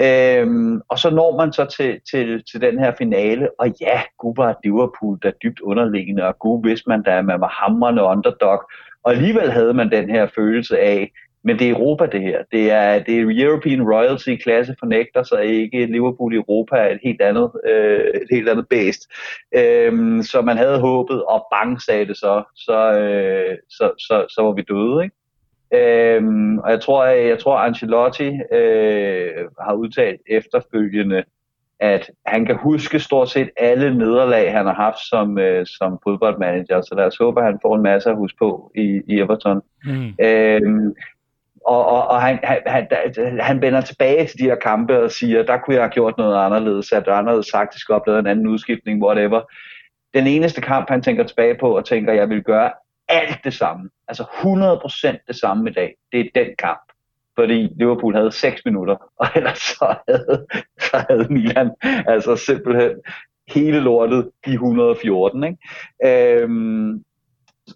Øhm, og så når man så til, til, til den her finale, og ja, gud var Liverpool der dybt underliggende, og gud vidste man da, at man var hamrende underdog, og alligevel havde man den her følelse af, men det er Europa det her. Det er, det er European Royalty klasse fornægter, så ikke Liverpool i Europa er et helt andet, øh, et helt andet based. Øhm, så man havde håbet, og bang sagde det så, så, øh, så, så, så var vi døde. Ikke? Øhm, og jeg tror, jeg, jeg tror Ancelotti øh, har udtalt efterfølgende, at han kan huske stort set alle nederlag, han har haft som, øh, som fodboldmanager. Så lad os håbe, at han får en masse at huske på i, i Everton. Mm. Øhm, og, og, og han, han, han vender tilbage til de her kampe og siger, der kunne jeg have gjort noget anderledes, at der anderledes taktisk oplevet en anden udskiftning, whatever. Den eneste kamp, han tænker tilbage på og tænker, jeg vil gøre alt det samme. Altså 100% det samme i dag. Det er den kamp. Fordi Liverpool havde 6 minutter, og ellers så havde, så havde Milan altså simpelthen hele lortet i 114. Ikke? Øhm,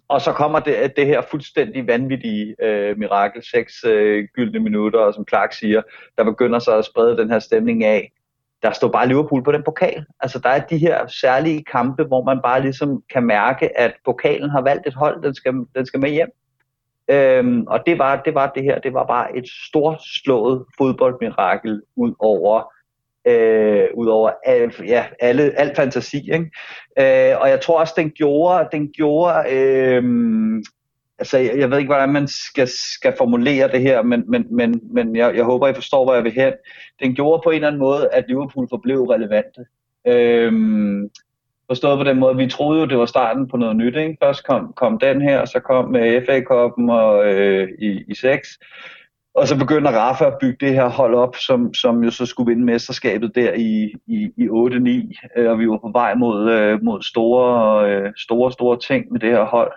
og så kommer det, det her fuldstændig vanvittige øh, mirakel, seks øh, gyldne minutter, og som Clark siger, der begynder så at sprede den her stemning af, der står bare Liverpool på den pokal. Altså der er de her særlige kampe, hvor man bare ligesom kan mærke, at pokalen har valgt et hold, den skal, den skal med hjem. Øhm, og det var, det var det her, det var bare et stort slået fodboldmirakel ud over øh, ud over al, ja, alle, al fantasi. Ikke? Øh, og jeg tror også, den gjorde, den gjorde øh, altså jeg, jeg ved ikke, hvordan man skal, skal formulere det her, men, men, men, men jeg, jeg håber, I forstår, hvor jeg vil hen. Den gjorde på en eller anden måde, at Liverpool forblev relevante. Øhm, forstået på den måde, vi troede jo, det var starten på noget nyt. Ikke? Først kom, kom den her, så kom øh, FA-koppen og, øh, i, i 6. Og så begynder Rafa at bygge det her hold op, som, som jo så skulle vinde mesterskabet der i, i, i 8-9. Øh, og vi var på vej mod, øh, mod store, øh, store, store ting med det her hold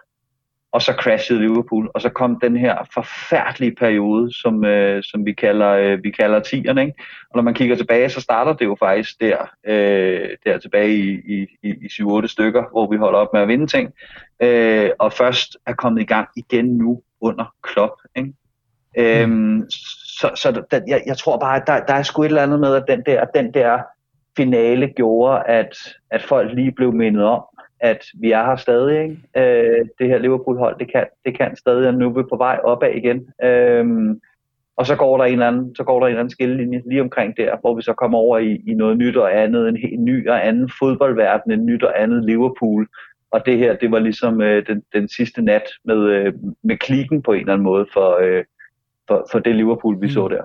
og så crashede Liverpool, og så kom den her forfærdelige periode, som, øh, som vi kalder øh, vi kalder tierne, ikke? Og når man kigger tilbage, så starter det jo faktisk der, øh, der tilbage i, i, i, i 7-8 stykker, hvor vi holder op med at vinde ting, øh, og først er kommet i gang igen nu under Klopp, ikke? Øhm, mm. så så der, jeg, jeg tror bare, at der, der er sgu et eller andet med, at den der, den der finale gjorde, at, at folk lige blev mindet om, at vi er her stadig. Ikke? Øh, det her Liverpool-hold, det kan, det kan stadig, og nu er vi på vej opad igen. Øh, og så går der en eller anden, så går der en eller anden skillelinje lige omkring der, hvor vi så kommer over i, i noget nyt og andet, en helt ny og anden fodboldverden, en nyt og andet Liverpool. Og det her, det var ligesom øh, den, den sidste nat med, øh, med klikken på en eller anden måde for, øh, for, for det Liverpool, vi mm. så der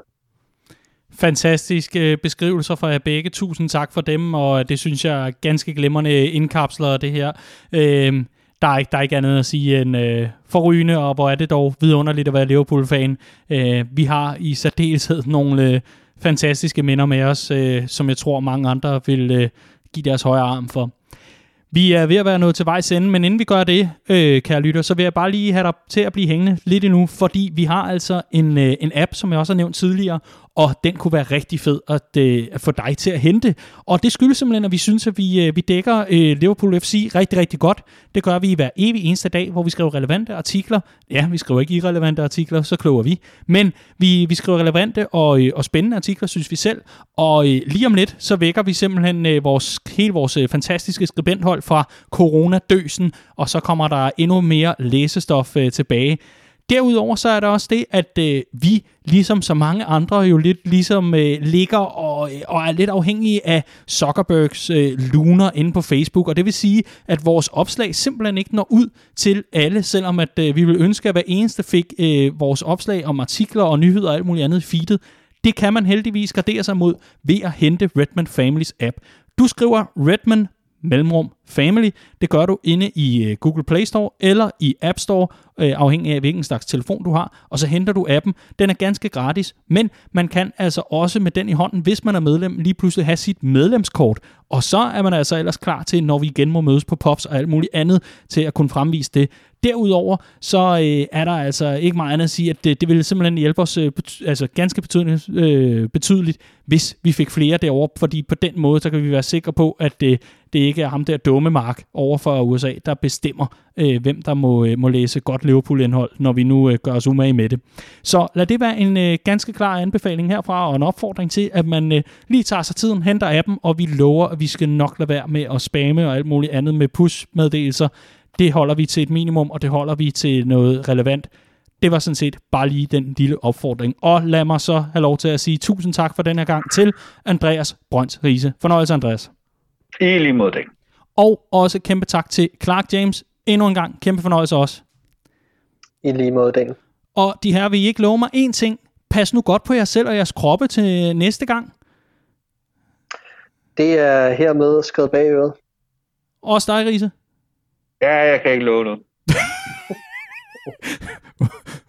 fantastiske beskrivelser fra jer begge. Tusind tak for dem, og det synes jeg er ganske glimrende indkapsler det her. Øh, der er, ikke, der er ikke andet at sige end øh, forrygende, og hvor er det dog vidunderligt at være Liverpool-fan. Øh, vi har i særdeleshed nogle øh, fantastiske minder med os, øh, som jeg tror mange andre vil øh, give deres højre arm for. Vi er ved at være nået til vejs ende, men inden vi gør det, øh, kære lytter, så vil jeg bare lige have dig til at blive hængende lidt endnu, fordi vi har altså en, øh, en app, som jeg også har nævnt tidligere, og den kunne være rigtig fed at, øh, at få dig til at hente. Og det skyldes simpelthen, at vi synes, at vi, øh, vi dækker øh, Liverpool FC rigtig, rigtig godt. Det gør vi hver evig eneste dag, hvor vi skriver relevante artikler. Ja, vi skriver ikke irrelevante artikler, så kloger vi. Men vi, vi skriver relevante og, øh, og spændende artikler, synes vi selv. Og øh, lige om lidt, så vækker vi simpelthen øh, vores, hele vores øh, fantastiske skribenthold fra coronadøsen, og så kommer der endnu mere læsestof øh, tilbage. Derudover så er der også det, at øh, vi, ligesom så mange andre, jo lidt ligesom øh, ligger og, øh, og er lidt afhængige af Zuckerbergs øh, luner inde på Facebook, og det vil sige, at vores opslag simpelthen ikke når ud til alle, selvom at øh, vi vil ønske, at hver eneste fik øh, vores opslag om artikler og nyheder og alt muligt andet i feedet. Det kan man heldigvis gardere sig mod ved at hente Redman Families app. Du skriver Redman mellemrum family. Det gør du inde i øh, Google Play Store eller i App Store, øh, afhængig af hvilken slags telefon du har, og så henter du appen. Den er ganske gratis, men man kan altså også med den i hånden, hvis man er medlem, lige pludselig have sit medlemskort, og så er man altså ellers klar til, når vi igen må mødes på Pops og alt muligt andet, til at kunne fremvise det. Derudover så øh, er der altså ikke meget andet at sige, at det, det ville simpelthen hjælpe os øh, bety- altså ganske betydeligt, øh, betydeligt, hvis vi fik flere derovre, fordi på den måde, så kan vi være sikre på, at det, det ikke er ham der dumme Mark over for USA, der bestemmer, øh, hvem der må, øh, må læse godt Liverpool-indhold, når vi nu øh, gør os umage med det. Så lad det være en øh, ganske klar anbefaling herfra, og en opfordring til, at man øh, lige tager sig tiden, henter appen, og vi lover, at vi skal nok lade være med at spamme og alt muligt andet med push-meddelelser. Det holder vi til et minimum, og det holder vi til noget relevant. Det var sådan set bare lige den lille opfordring. Og lad mig så have lov til at sige tusind tak for den her gang til Andreas Brøns Riese. Fornøjelse, Andreas. I lige mod det. Og også kæmpe tak til Clark James. Endnu en gang kæmpe fornøjelse også. I lige måde, Daniel. Og de her vil I ikke love mig én ting. Pas nu godt på jer selv og jeres kroppe til næste gang. Det er hermed skrevet bag øret. Også dig, Riese. Ja, jeg kan ikke love noget.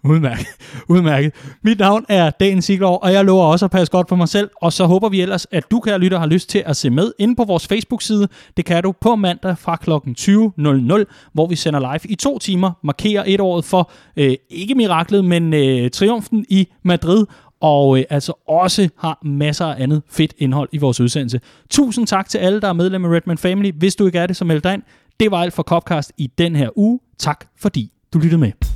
Udmærket. Udmærket. Mit navn er Dan Siglov, og jeg lover også at passe godt på mig selv. Og så håber vi ellers, at du, kære lytter, har lyst til at se med inde på vores Facebook-side. Det kan du på mandag fra kl. 20.00, hvor vi sender live i to timer, markerer et år for, øh, ikke miraklet, men øh, triumfen i Madrid, og øh, altså også har masser af andet fedt indhold i vores udsendelse. Tusind tak til alle, der er medlem af Redman Family. Hvis du ikke er det, så meld dig ind. Det var alt for Copcast i den her uge. Tak fordi du lyttede med.